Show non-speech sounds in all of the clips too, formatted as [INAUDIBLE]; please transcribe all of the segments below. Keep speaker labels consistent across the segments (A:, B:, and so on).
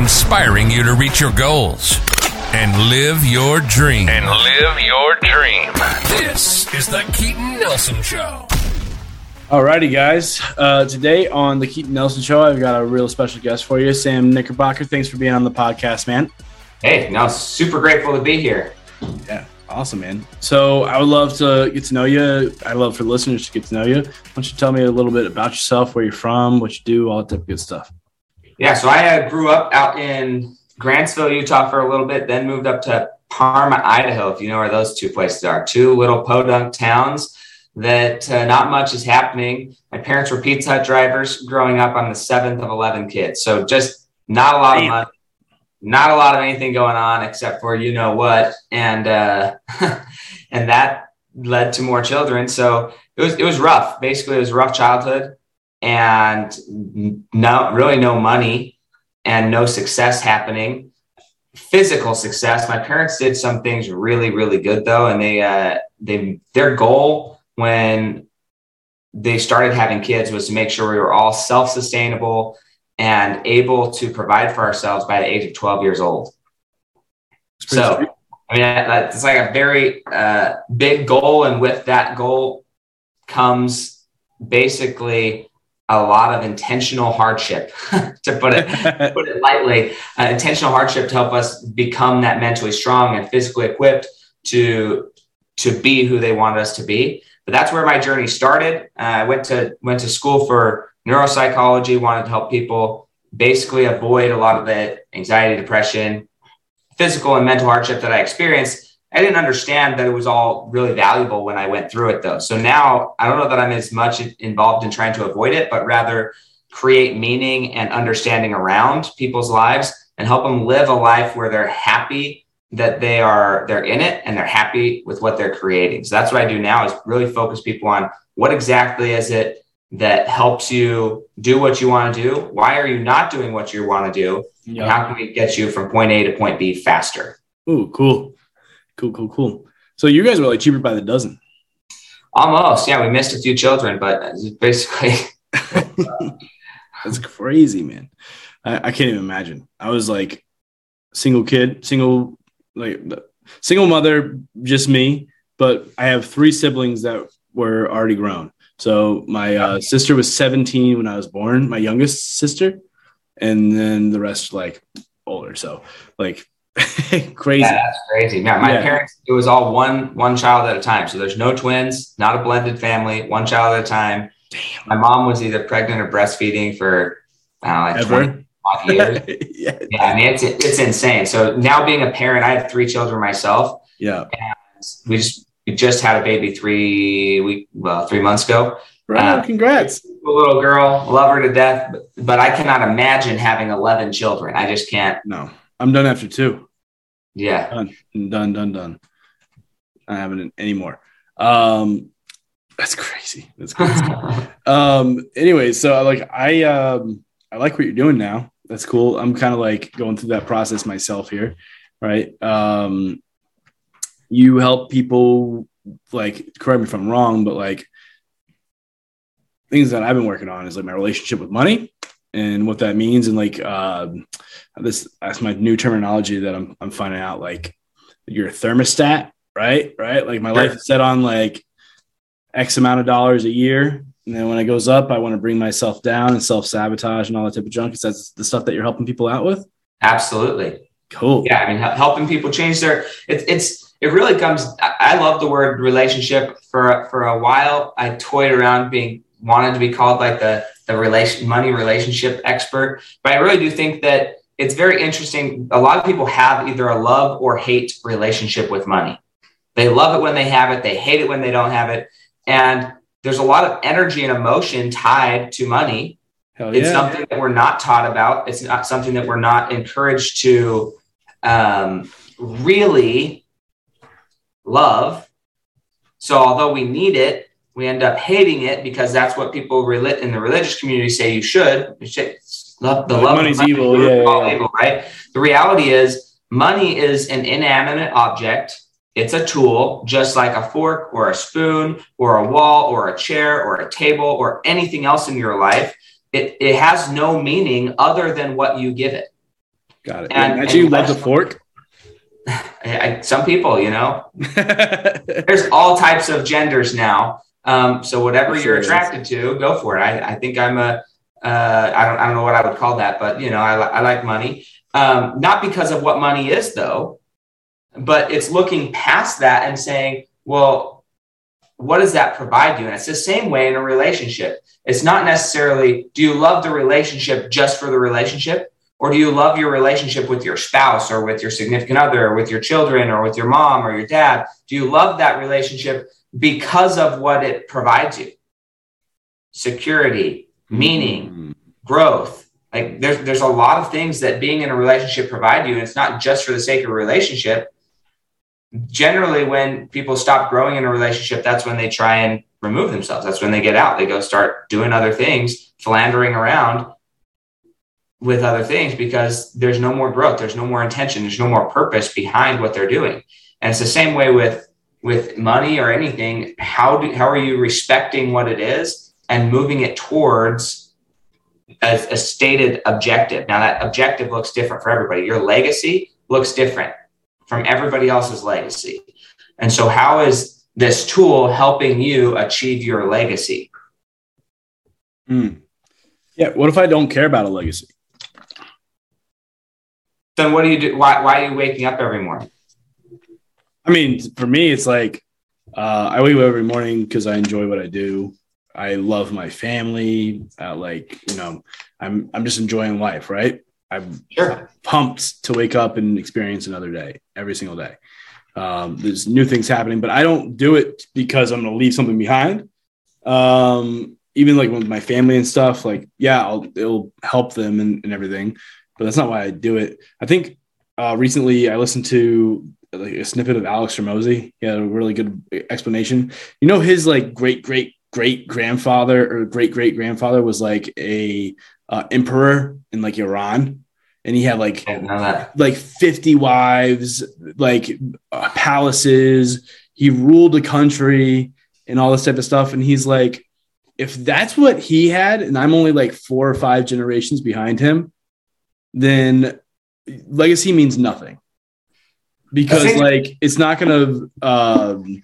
A: inspiring you to reach your goals and live your dream.
B: And live your dream.
A: This is the Keaton Nelson Show.
C: Alrighty, guys. Uh, today on the Keaton Nelson Show, I've got a real special guest for you, Sam Knickerbocker. Thanks for being on the podcast, man.
D: Hey, no, super grateful to be here.
C: Yeah, awesome, man. So I would love to get to know you. I'd love for listeners to get to know you. Why don't you tell me a little bit about yourself, where you're from, what you do, all that type of good stuff.
D: Yeah, so I uh, grew up out in Grantsville, Utah for a little bit, then moved up to Parma, Idaho, if you know where those two places are. Two little podunk towns that uh, not much is happening. My parents were Pizza Hut drivers growing up. I'm the seventh of 11 kids. So just not a lot Damn. of money, not a lot of anything going on except for you know what. And, uh, [LAUGHS] and that led to more children. So it was, it was rough. Basically, it was a rough childhood and no, really no money and no success happening. Physical success. My parents did some things really, really good though, and they, uh, they, their goal when they started having kids was to make sure we were all self-sustainable and able to provide for ourselves by the age of 12 years old. So, sweet. I mean, it's like a very uh, big goal. And with that goal comes basically a lot of intentional hardship, [LAUGHS] to put it [LAUGHS] put it lightly. Uh, intentional hardship to help us become that mentally strong and physically equipped to to be who they wanted us to be. But that's where my journey started. Uh, I went to went to school for neuropsychology, wanted to help people basically avoid a lot of the anxiety, depression, physical and mental hardship that I experienced. I didn't understand that it was all really valuable when I went through it though. So now I don't know that I'm as much involved in trying to avoid it, but rather create meaning and understanding around people's lives and help them live a life where they're happy that they are they're in it and they're happy with what they're creating. So that's what I do now is really focus people on what exactly is it that helps you do what you want to do? Why are you not doing what you want to do? Yep. how can we get you from point A to point B faster?
C: Ooh, cool. Cool, cool, cool. So you guys were like cheaper by the dozen.
D: Almost. Yeah, we missed a few children, but basically [LAUGHS]
C: That's crazy, man. I, I can't even imagine. I was like single kid, single like single mother, just me. But I have three siblings that were already grown. So my uh, sister was 17 when I was born, my youngest sister, and then the rest like older. So like [LAUGHS] crazy.
D: Yeah, that's crazy. Yeah, my yeah. parents, it was all one one child at a time. So there's no twins, not a blended family, one child at a time. Damn. My mom was either pregnant or breastfeeding for I don't know, like Ever? 20, years. [LAUGHS] yeah. yeah, I mean it's it's insane. So now being a parent, I have three children myself.
C: Yeah,
D: and we just we just had a baby three week well three months ago.
C: Right, uh, congrats.
D: A little girl, love her to death, but, but I cannot imagine having eleven children. I just can't.
C: No, I'm done after two.
D: Yeah,
C: done, done, done, done. I haven't anymore. Um, that's crazy. That's crazy. [LAUGHS] um, anyway, so like I um I like what you're doing now. That's cool. I'm kind of like going through that process myself here, right? Um, you help people like correct me if I'm wrong, but like things that I've been working on is like my relationship with money and what that means, and like um, this that's my new terminology that I'm I'm finding out. Like you're a thermostat, right? Right? Like my life is set on like X amount of dollars a year, and then when it goes up, I want to bring myself down and self sabotage and all that type of junk. Is that the stuff that you're helping people out with?
D: Absolutely.
C: Cool.
D: Yeah, I mean, helping people change their it's it's it really comes. I love the word relationship. For for a while, I toyed around being wanted to be called like the the relation money relationship expert, but I really do think that it's very interesting. A lot of people have either a love or hate relationship with money. They love it when they have it. They hate it when they don't have it. And there's a lot of energy and emotion tied to money. Hell it's something that we're not taught about. It's not something that we're not encouraged to um, really love. So, although we need it, we end up hating it because that's what people in the religious community say you should. You should love the love
C: money's money, evil, yeah, yeah.
D: evil, right? The reality is, money is an inanimate object it's a tool, just like a fork or a spoon or a wall or a chair or a table or anything else in your life. It, it has no meaning other than what you give it.
C: Got it.
D: And-
C: And,
D: and
C: you love the fork. [LAUGHS]
D: I, I, some people, you know, there's all types of genders now. Um, so whatever
C: Sure
D: you're
C: is.
D: attracted to, go for it. I, I think I'm a, uh, I don't, I don't know what I would call that, but you know, I, I like money. Um, not because of what money is though, but it's looking past that and saying, well, what does that provide you? And it's the same way in a relationship. It's not necessarily, do you love the relationship just for the relationship? Or do you love your relationship with your spouse or with your significant other or with your children or with your mom or your dad? Do you love that relationship because of what it provides you? Security, meaning,
C: Mm.
D: growth. Like there's there's a lot of things that being in a relationship provide you. And it's not just for the sake of a relationship. Generally, when people stop growing in a relationship, that's when they try and remove themselves. That's when they get out. They go start doing other things, philandering around with other things because there's no more growth, there's no more intention, there's no more purpose behind what they're doing. And it's the same way with with money or anything. How do how are you respecting what it is and moving it towards a, a stated objective? Now that objective looks different for everybody. Your legacy looks different from everybody else's legacy. And so how is this tool helping you achieve your legacy?
C: Mm. Yeah. What if I don't care about a legacy?
D: Then what do you do? Why, why are you waking up every morning?
C: I mean, for me, it's like uh, I wake up every morning because I enjoy what I do. I love my family. Uh, like you know, I'm I'm just enjoying life, right? I'm
D: Sure.
C: pumped to wake up and experience another day every single day. Um, there's new things happening, but I don't do it because I'm going to leave something behind. Um, even like with my family and stuff, like yeah, I'll, it'll help them and, and everything, but that's not why I do it. I think uh, recently I listened to like a snippet of Alex Hormozi. He had a really good explanation. You know, his like great great great grandfather or great great grandfather was like a uh, emperor in like Iran, and he had like
D: I didn't know that.
C: like 50 wives, like uh, palaces. He ruled the country and all this type of stuff. And he's like, if that's what he had, and I'm only like four or five generations behind him, then legacy means nothing. Because
D: think-
C: like it's not gonna um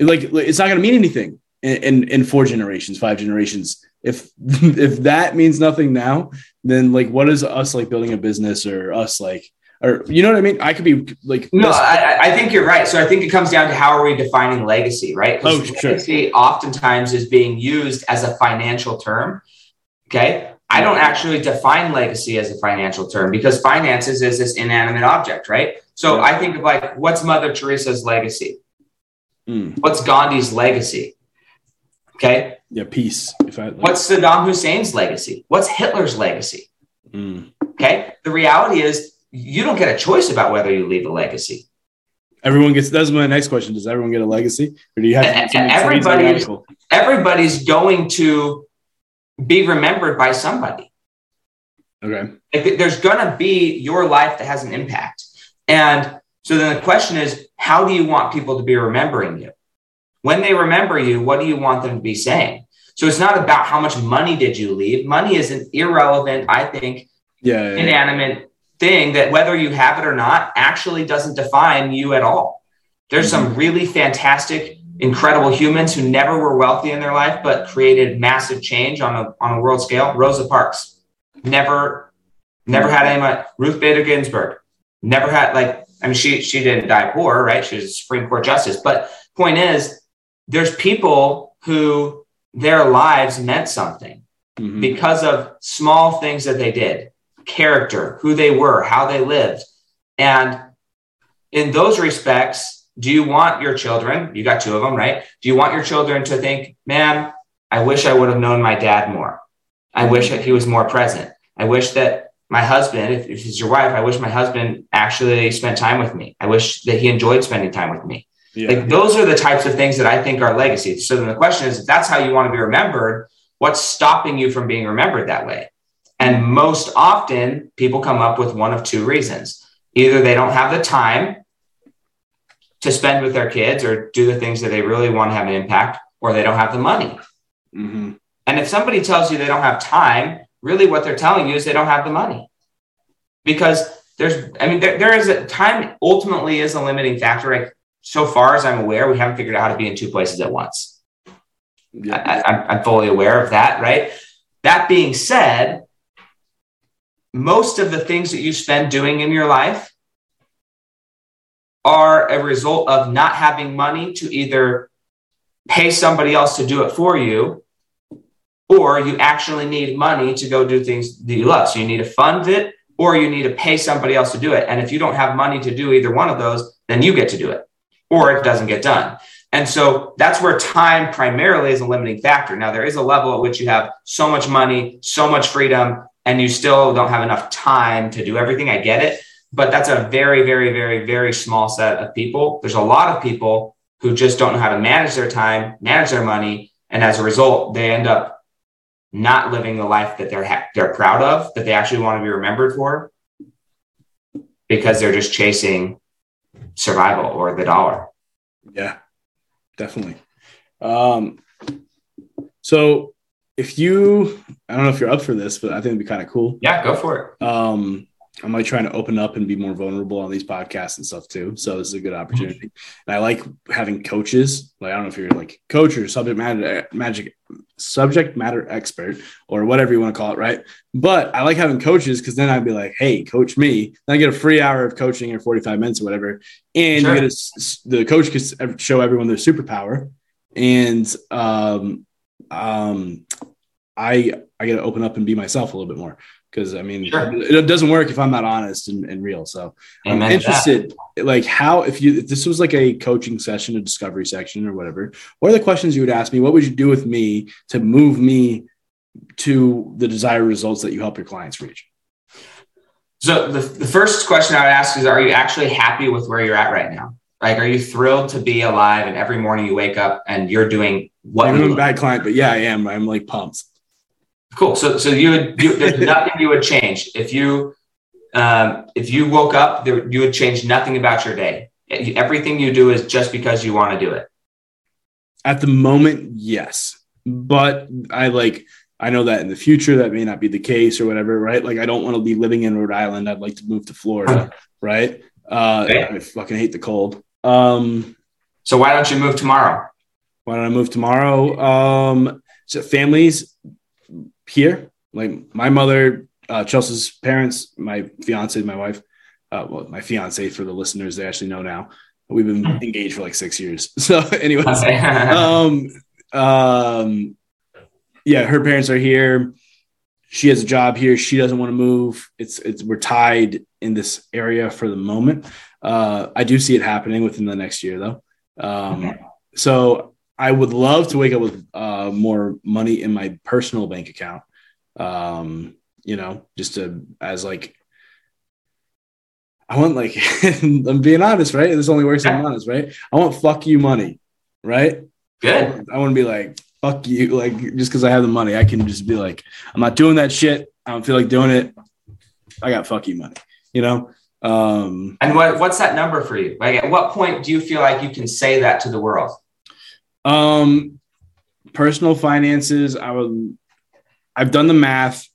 C: like it's not gonna mean anything in, in in four generations, five generations. If [LAUGHS] if that means nothing now, then like what is us like building a business or us like or you know what I mean? I could be like
D: No, I, I think you're right. So I think it comes down to how are we defining legacy, right?
C: Oh, sure.
D: Legacy oftentimes is being used as a financial term. Okay. I don't actually define legacy as a financial term because finances is this inanimate object, right? So
C: Yeah.
D: I think of like, what's Mother Teresa's legacy?
C: Mm,
D: What's Gandhi's legacy? Okay.
C: yeah, peace. If I like,
D: What's Saddam Hussein's legacy? What's Hitler's legacy?
C: mm.
D: Okay. The reality is you don't get a choice about whether you leave a legacy.
C: everyone gets that's my next question. Does everyone get a legacy? Or do you have
D: And- and everybody- Everybody's going to be remembered by somebody.
C: Okay.
D: Like, there's going to be your life that has an impact. And so then the question is, how do you want people to be remembering you? When they remember you, what do you want them to be saying? So it's not about how much money did you leave. Money is an irrelevant, I think,
C: Yeah. yeah, yeah.
D: inanimate thing that whether you have it or not actually doesn't define you at all. There's some mm-hmm. really fantastic, incredible humans who never were wealthy in their life, but created massive change on a, on a world scale. Rosa Parks never, never had any money. Ruth Bader Ginsburg never had like, I mean, she, she didn't die poor, right? She was a Supreme Court justice. But point is, there's people who their lives meant something
C: Mhm.
D: because of small things that they did character who they were how they lived and in those respects do you want your children you got two of them right do you want your children to think man i wish i would have known my dad more i wish that he was more present i wish that my husband if, if he's your wife i wish my husband actually spent time with me i wish that he enjoyed spending time with me
C: Yeah.
D: like those are the types of things that I think are legacy. So then the question is, if that's how you want to be remembered, what's stopping you from being remembered that way? And most often, people come up with one of two reasons: either they don't have the time to spend with their kids or do the things that they really want to have an impact, or they don't have the money.
C: Mhm.
D: And if somebody tells you they don't have time, really what they're telling you is they don't have the money. Because there's, I mean, there, there is a time ultimately is a limiting factor. Like so far as I'm aware, we haven't figured out how to be in two places at once.
C: Yeah.
D: I, I'm fully aware of that, right? That being said, most of the things that you spend doing in your life are a result of not having money to either pay somebody else to do it for you or you actually need money to go do things that you love. So you need to fund it or you need to pay somebody else to do it. And if you don't have money to do either one of those, then you get to do it or it doesn't get done. And so that's where time primarily is a limiting factor. Now, there is a level at which you have so much money, so much freedom, and you still don't have enough time to do everything. I get it. But that's a very, very, very, very small set of people. There's a lot of people who just don't know how to manage their time, manage their money. And as a result, they end up not living the life that they're, ha- they're proud of, that they actually want to be remembered for, because they're just chasing survival or the dollar.
C: Yeah, definitely. Um, so if you, I don't know if you're up for this, but I think it'd be kind of cool.
D: Yeah, go for it.
C: Um, I'm like trying to open up and be more vulnerable on these podcasts and stuff too. So this is a good opportunity. And I like having coaches. Like I don't know if you're like coach or subject matter magic subject matter expert or whatever you want to call it, right? But I like having coaches because then I'd be like, hey, coach me. Then I get a free hour of coaching or 45 minutes or whatever. And
D: Sure.
C: you get a, the coach could show everyone their superpower. And um um I I get to open up and be myself a little bit more because I mean
D: Sure.
C: it, doesn't work if I'm not honest and, and real. So I'm
D: Amen
C: interested, like how if you if this was like a coaching session, a discovery section, or whatever. What are the questions you would ask me? What would you do with me to move me to the desired results that you help your clients reach?
D: So the, the first question I would ask is, are you actually happy with where you're at right now? Like, are you thrilled to be alive and every morning you wake up and you're doing what
C: I'm a bad client, but yeah, I am. I'm like pumped.
D: Cool. So, so you would, you, there's nothing you would change if you, um, if you woke up, there, you would change nothing about your day. Everything you do is just because you want to do it.
C: At the moment, yes, but I like. I know that in the future that may not be the case or whatever, right? Like I don't want to be living in Rhode Island. I'd like to move to Florida, right? Uh,
D: Okay.
C: I fucking hate the cold. Um,
D: So why don't you move tomorrow?
C: Why don't I move tomorrow? Um, so families here, like my mother, uh, Chelsea's parents, my fiance, my wife, uh, well, my fiance for the listeners, they actually know now. We've been engaged for like six years. [LAUGHS] So, anyways,
D: Okay. [LAUGHS]
C: um, um, yeah, her parents are here. She has a job here. She doesn't want to move. It's it's we're tied in this area for the moment. Uh, I do see it happening within the next year though. Um,
D: Okay.
C: So I would love to wake up with uh, more money in my personal bank account. Um, you know, just to as like I want like [LAUGHS] I'm being honest, right? This only works if I'm honest, right? I want fuck you money, right?
D: Good.
C: I want to be like, fuck you. [LAUGHS] Like, just because I have the money, I can just be like, I'm not doing that shit. I don't feel like doing it. I got fuck you money, you know? Um,
D: And what, what's that number for you? Like, at what point do you feel like you can say that to the world?
C: Um, personal finances, I would, I've done the math.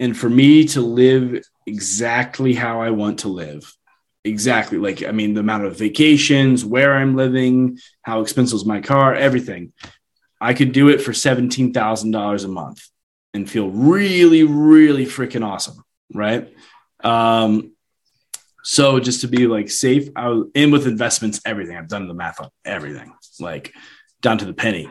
C: And for me to live exactly how I want to live, exactly like, I mean, the amount of vacations, where I'm living, how expensive is my car, everything. I could do it for $17,000 a month and feel really, really freaking awesome. Right. Um, so just to be like safe, I was in with investments, everything. I've done the math on everything, like down to the penny.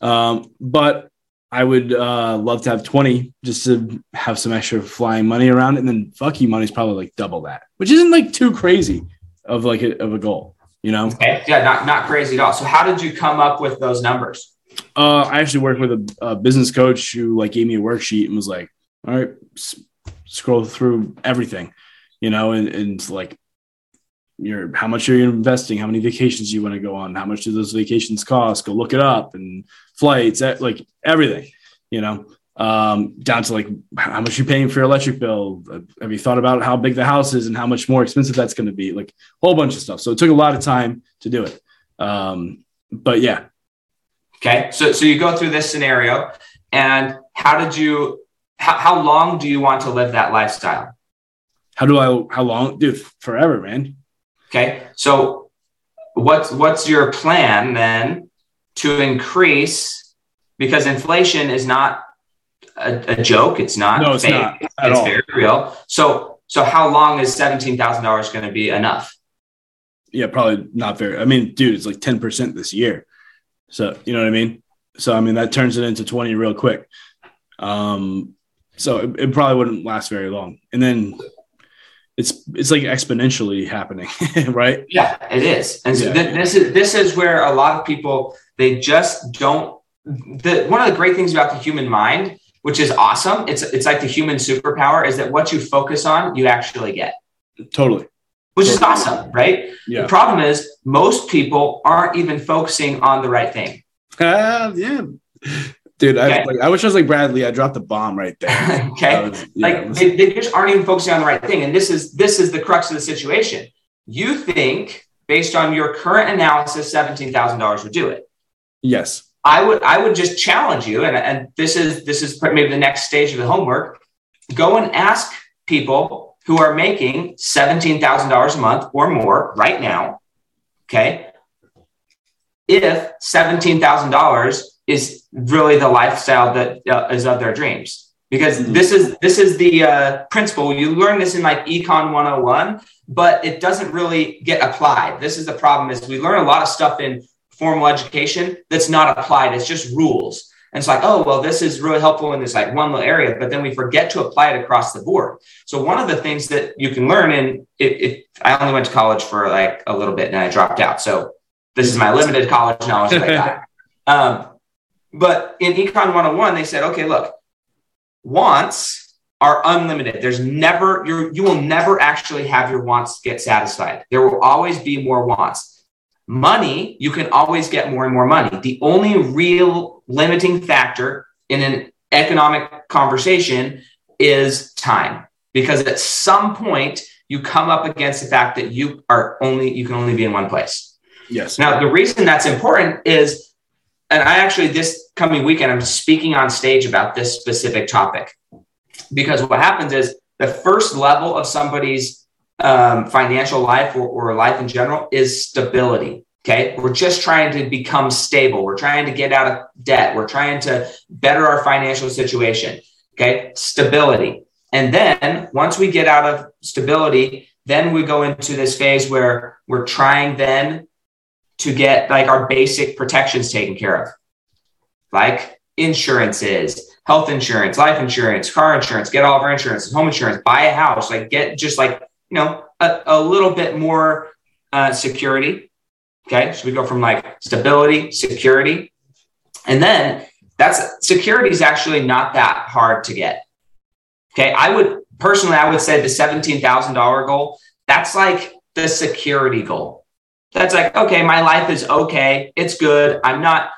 C: Um, but I would uh, love to have 20 just to have some extra flying money around. And then fuck you money is probably like double that, which isn't like too crazy of like a, of a goal, you know?
D: Okay. Yeah, not, not crazy at all. So how did you come up with those numbers?
C: Uh, I actually worked with a, a business coach who like gave me a worksheet and was like, all right, s- scroll through everything, you know, and, and like your how much are you're investing, how many vacations do you want to go on, how much do those vacations cost, go look it up and flights, like everything, you know, um, down to like how much you're paying for your electric bill. Uh, Have you thought about how big the house is and how much more expensive that's going to be? Like a whole bunch of stuff. So it took a lot of time to do it. Um, but yeah,
D: Okay. So, so you go through this scenario and how did you, how, how long do you want to live that lifestyle?
C: How do I? How long? Dude, forever, man.
D: Okay. So what's what's your plan then to increase because inflation is not a, a joke. It's not
C: No, it's
D: fake.
C: not
D: It's
C: all.
D: very real. So so how long is seventeen thousand dollars going to be enough?
C: Yeah, probably not very. I mean, dude, it's like ten percent this year. So you know what I mean. So I mean that turns it into twenty real quick. Um, so it, it probably wouldn't last very long, and then it's it's like exponentially happening, [LAUGHS] right?
D: Yeah, it is. And so
C: Yeah.
D: thi- this is this is where a lot of people they just don't. The one of the great things about the human mind, which is awesome, it's it's like the human superpower, is that what you focus on, you actually get,
C: Totally.
D: which is awesome, right?
C: Yeah.
D: The problem is most people aren't even focusing on the right thing.
C: Uh, yeah. Dude, I,
D: Okay.
C: like, I wish I was like Bradley. I dropped the bomb right there. [LAUGHS]
D: okay.
C: Was- yeah,
D: like
C: was-
D: they, they just aren't even focusing on the right thing and this is this is the crux of the situation you think based on your current analysis $17000 would do it
C: yes.
D: i would i would just challenge you and, and this is this is maybe the next stage of the homework go and ask people who are making $17000 a month or more right now okay if $17000 is really the lifestyle that uh, is of their dreams. Because
C: Mhm.
D: this is this is the uh, principle. You learn this in like econ 101 but it doesn't really get applied. This is the problem is we learn a lot of stuff in formal education that's not applied. It's just rules. And it's like oh well this is really helpful in this like one little area but then we forget to apply it across the board. So one of the things that you can learn in it, it i only went to college for like a little bit and i dropped out. So this is my limited college knowledge that. I [LAUGHS] got um, but in Econ 101, they said, okay, look, wants are unlimited. There's never, you're, you will never actually have your wants get satisfied. There will always be more wants. Money, you can always get more and more money. The only real limiting factor in an economic conversation is time. Because at some point, you come up against the fact that you are only, you can only be in one place.
C: Yes.
D: Now, the reason that's important is, and I actually, this coming weekend, I'm speaking on stage about this specific topic. Because what happens is the first level of somebody's um, financial life or, or life in general is stability. Okay. We're just trying to become stable. We're trying to get out of debt. We're trying to better our financial situation. Okay. Stability. And then once we get out of stability, then we go into this phase where we're trying then to get like our basic protections taken care of, like insurances, health insurance, life insurance, car insurance, get all of our insurance, home insurance, buy a house, like get just like, you know, a, a little bit more uh, security. Okay. So we go from like stability, security. And then that's security is actually not that hard to get. Okay. I would personally, I would say the $17,000 goal, that's like the security goal that's like okay my life is okay it's good i'm not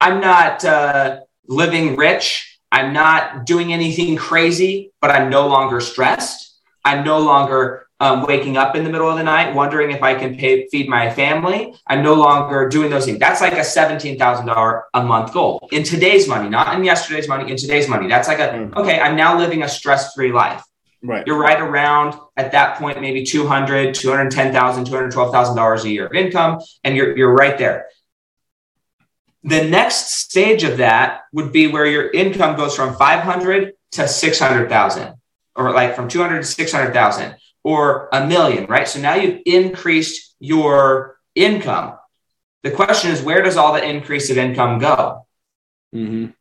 D: i'm not uh, living rich. I'm not doing anything crazy but i'm no longer stressed. I'm no longer um, waking up in the middle of the night wondering if i can pay, feed my family. I'm no longer doing those things. That's like a $17000 a month goal in today's money not in yesterday's money in today's money. That's like a
C: Mm.
D: okay i'm now living a stress-free life.
C: Right.
D: you're right around at that point maybe 200 210000 $212,000 a year of income and you're, you're right there the next stage of that would be where your income goes from 500 to 600000 or like from 200 to 600000 or a million right? So now you've increased your income. The question is where does all the increase of income go?
C: Mm-hmm.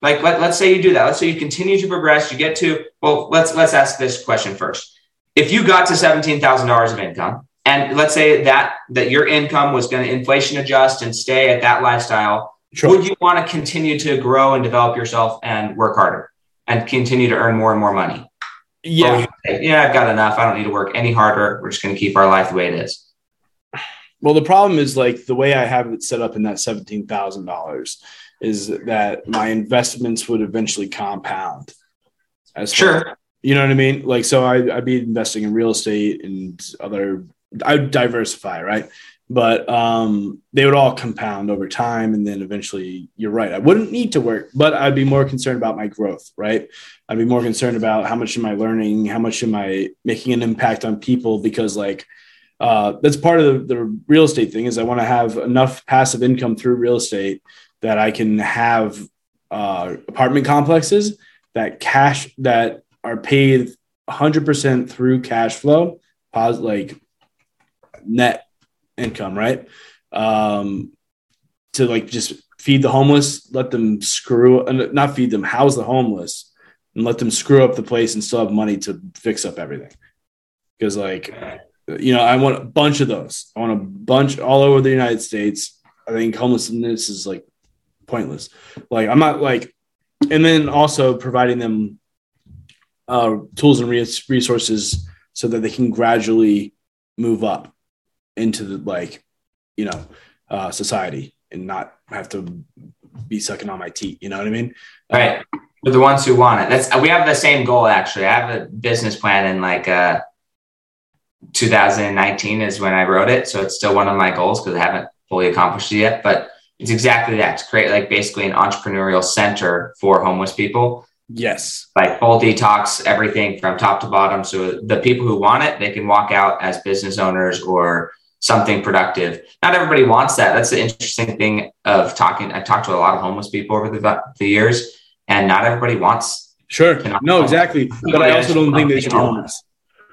D: like let, let's say you do that. Let's say you continue to progress. You get to well let's let's ask this question first. If you got to $17000 of income and let's say that that your income was going to inflation adjust and stay at that lifestyle
C: Sure.
D: would you want to continue to grow and develop yourself and work harder and continue to earn more and more money
C: yeah.
D: say, yeah i've got enough i don't need to work any harder we're just going to keep our life the way it is
C: Well, the problem is like the way I have it set up in that seventeen thousand dollars is that my investments would eventually compound. As far-
D: sure
C: you know what I mean? Like, so I, I'd be investing in real estate and other. I'd diversify, right? but um, they would all compound over time. And then eventually, you're right. I wouldn't need to work, but I'd be more concerned about my growth, right? I'd be more concerned about how much am I learning, how much am I making an impact on people, because like uh, that's part of the, the real estate thing is I want to have enough passive income through real estate that I can have uh, apartment complexes that cash that are paid 100% through cash flow, like net income, right? Um, to like just feed the homeless, let them screw, uh, not feed them, house the homeless, and let them screw up the place and still have money to fix up everything. Because like, you know, I want a bunch of those. I want a bunch all over the United States. I think homelessness is like pointless. Like I'm not like, and then also providing them uh, tools and resources so that they can gradually move up into the like, you know, uh, society and not have to be sucking on my teeth. You know what I mean?
D: Right. For the ones who want it. That's we have the same goal actually. I have a business plan in like uh 2019 is when I wrote it. So it's still one of my goals because I haven't fully accomplished it yet. But it's exactly that to create like basically an entrepreneurial center for homeless people.
C: Yes.
D: Like full detox, everything from top to bottom. So the people who want it, they can walk out as business owners or something productive. Not everybody wants that. That's the interesting thing of talking. I've talked to a lot of homeless people over the, the years, and not everybody wants.
C: Sure. No, exactly. But I also don't think they should be homeless.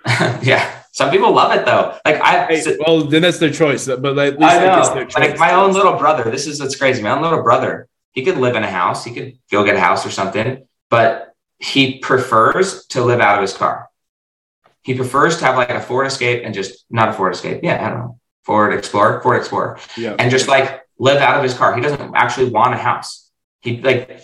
C: [LAUGHS]
D: yeah. Some people love it though. Like I,
C: hey, well, then that's their choice. But like,
D: I know. Like my own little brother. This is what's crazy. My own little brother. He could live in a house. He could go get a house or something, but he prefers to live out of his car. He prefers to have like a Ford Escape and just not a Ford Escape. Yeah, I don't know. Ford Explorer, Ford Explorer.
C: Yeah.
D: And just like live out of his car. He doesn't actually want a house. He like.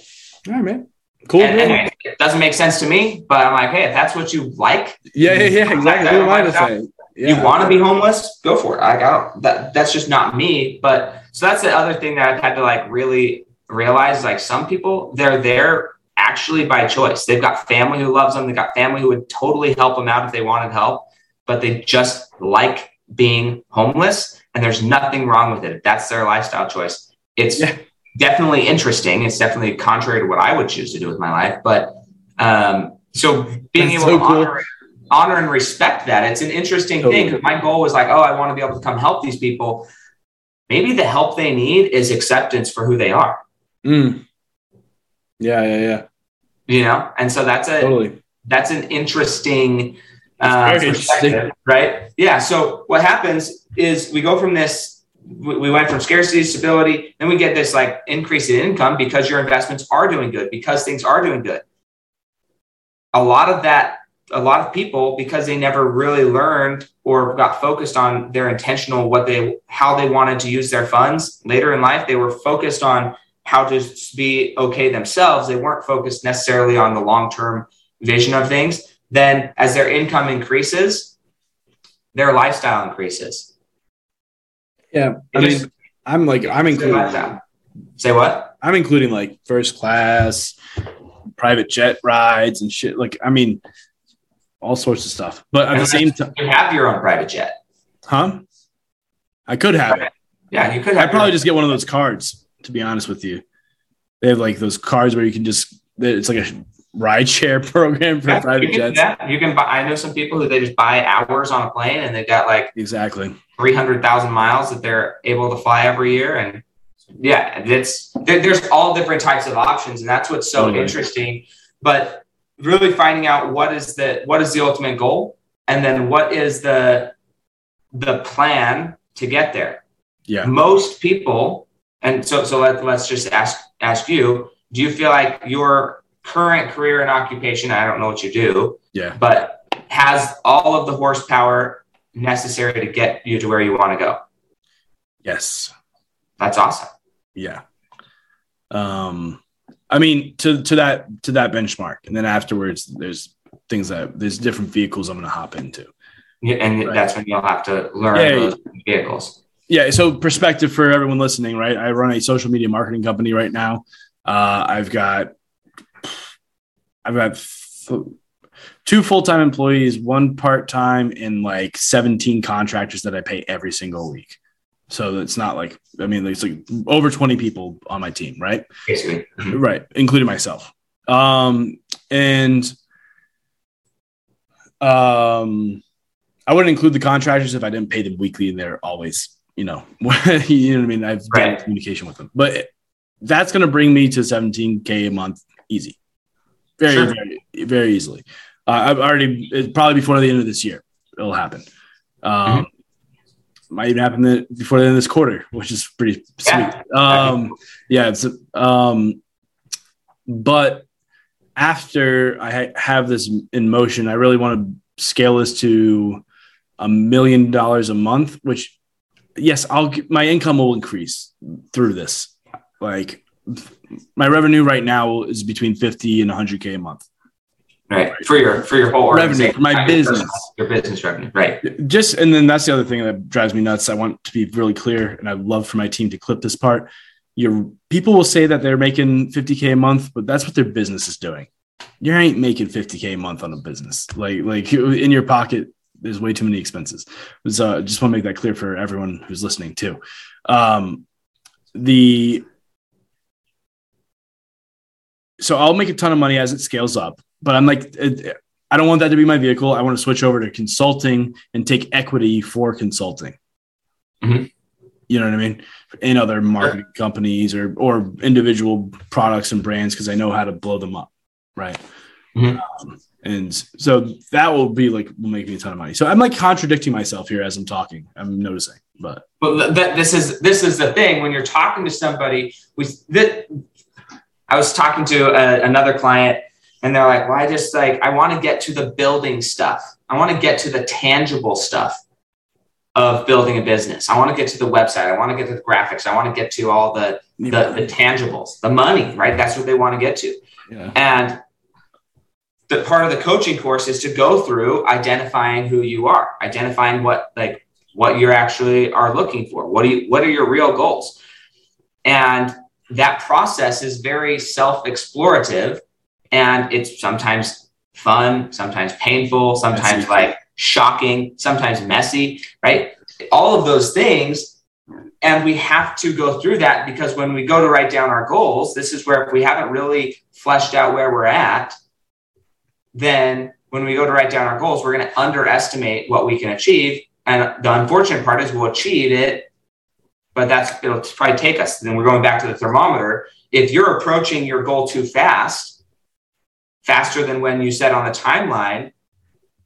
C: All right, man. Cool.
D: And, and it doesn't make sense to me, but I'm like, hey, if that's what you like,
C: yeah, yeah, yeah, [LAUGHS] exactly. Am I to say?
D: Yeah. You want to be homeless? Go for it. I got that. That's just not me. But so that's the other thing that I've had to like really realize. Like some people, they're there actually by choice. They've got family who loves them. They've got family who would totally help them out if they wanted help, but they just like being homeless, and there's nothing wrong with it. If that's their lifestyle choice, it's yeah definitely interesting. It's definitely contrary to what I would choose to do with my life. But um, so being That's able so to honor, cool. honor and respect that, it's an interesting totally. thing. My goal was like, oh, I want to be able to come help these people. Maybe the help they need is acceptance for who they are.
C: Mm. Yeah, yeah, yeah.
D: You know, and so that's a totally. that's an interesting uh, perspective, right? Yeah. So what happens is we go from this we went from scarcity to stability then we get this like increase in income because your investments are doing good because things are doing good a lot of that a lot of people because they never really learned or got focused on their intentional what they how they wanted to use their funds later in life they were focused on how to be okay themselves they weren't focused necessarily on the long term vision of things then as their income increases their lifestyle increases
C: yeah, I mean, I'm like I'm including.
D: Say what?
C: I'm including like first class, private jet rides and shit. Like, I mean, all sorts of stuff. But at the same time,
D: you have your own private jet,
C: huh? I could have it.
D: Yeah, you could.
C: I'd probably just get one of those cards. To be honest with you, they have like those cards where you can just. It's like a ride share [LAUGHS] program for yeah, private
D: you can,
C: jets.
D: Yeah, you can buy. I know some people who they just buy hours on a plane and they've got like
C: exactly
D: 300,000 miles that they're able to fly every year. And yeah, it's there, there's all different types of options. And that's what's so interesting. But really finding out what is the, what is the ultimate goal? And then what is the, the plan to get there?
C: Yeah.
D: Most people, and so, so let, let's just ask, ask you, do you feel like your current career and occupation, I don't know what you do,
C: yeah,
D: but has all of the horsepower necessary to get you to where you want to go.
C: Yes.
D: That's awesome.
C: Yeah. Um I mean to to that to that benchmark and then afterwards there's things that there's different vehicles I'm going to hop into.
D: Yeah, and right. that's when you'll have to learn yeah, those vehicles.
C: Yeah, so perspective for everyone listening, right? I run a social media marketing company right now. Uh, I've got I've got two full-time employees, one part-time, and like 17 contractors that I pay every single week. So it's not like I mean, it's like over 20 people on my team, right?
D: Basically. Mhm.
C: Right, including myself. Um, and um, I wouldn't include the contractors if I didn't pay them weekly, and they're always, you know, [LAUGHS] you know what I mean. I've been in
D: Right.
C: communication with them, but that's going to bring me to 17k a month, easy, very,
D: Sure.
C: very, very easily. Uh, I've already probably before the end of this year, it'll happen. Um, Might even happen the, before the end of this quarter, which is pretty
D: Yeah.
C: sweet. Um, yeah, it's um, but after I ha- have this in motion, I really want to scale this to a million dollars a month. Which, yes, I'll my income will increase through this. Like my revenue right now is between fifty and one hundred k a month.
D: Right. For your for your whole
C: Revenue, for my business.
D: Your business revenue. Right.
C: just and then that's the other thing that drives me nuts. I want to be really clear, and I'd love for my team to clip this part. Your people will say that they're making 50k a month, but that's what their business is doing. You ain't making 50k a month on a business. Like like [LAUGHS] in your pocket, there's way too many expenses. So I just want to make that clear for everyone who's listening too. Um, the so I'll make a ton of money as it scales up, but I'm like, I don't want that to be my vehicle. I want to switch over to consulting and take equity for consulting.
D: Mhm.
C: You know what I mean? In other marketing companies or or individual products and brands because I know how to blow them up, right?
D: Mhm.
C: Um, and so that will be like will make me a ton of money. So I'm like contradicting myself here as I'm talking. I'm noticing, but
D: But th- that this is this is the thing when you're talking to somebody. We that I was talking to a, another client, and they're like, "Well, I just like I want to get to the building stuff. I want to get to the tangible stuff of building a business. I want to get to the website. I want to get to the graphics. I want to get to all the the, the tangibles, the money. Right? That's what they want to get to.
C: yeah.
D: And the part of the coaching course is to go through identifying who you are, identifying what like what you're actually are looking for. What do you what are your real goals? And that process is very self-explorative and it's sometimes fun, sometimes painful, sometimes
C: Messy.
D: like shocking, sometimes messy, right? All of those things and we have to go through that because when we go to write down our goals, this is where if we haven't really fleshed out where we're at, then when we go to write down our goals, we're going to underestimate what we can achieve. And the unfortunate part is we'll achieve it, but that's it'll probably take us. Then we're going back to the thermometer. If you're approaching your goal too fast, faster than when you set on the timeline,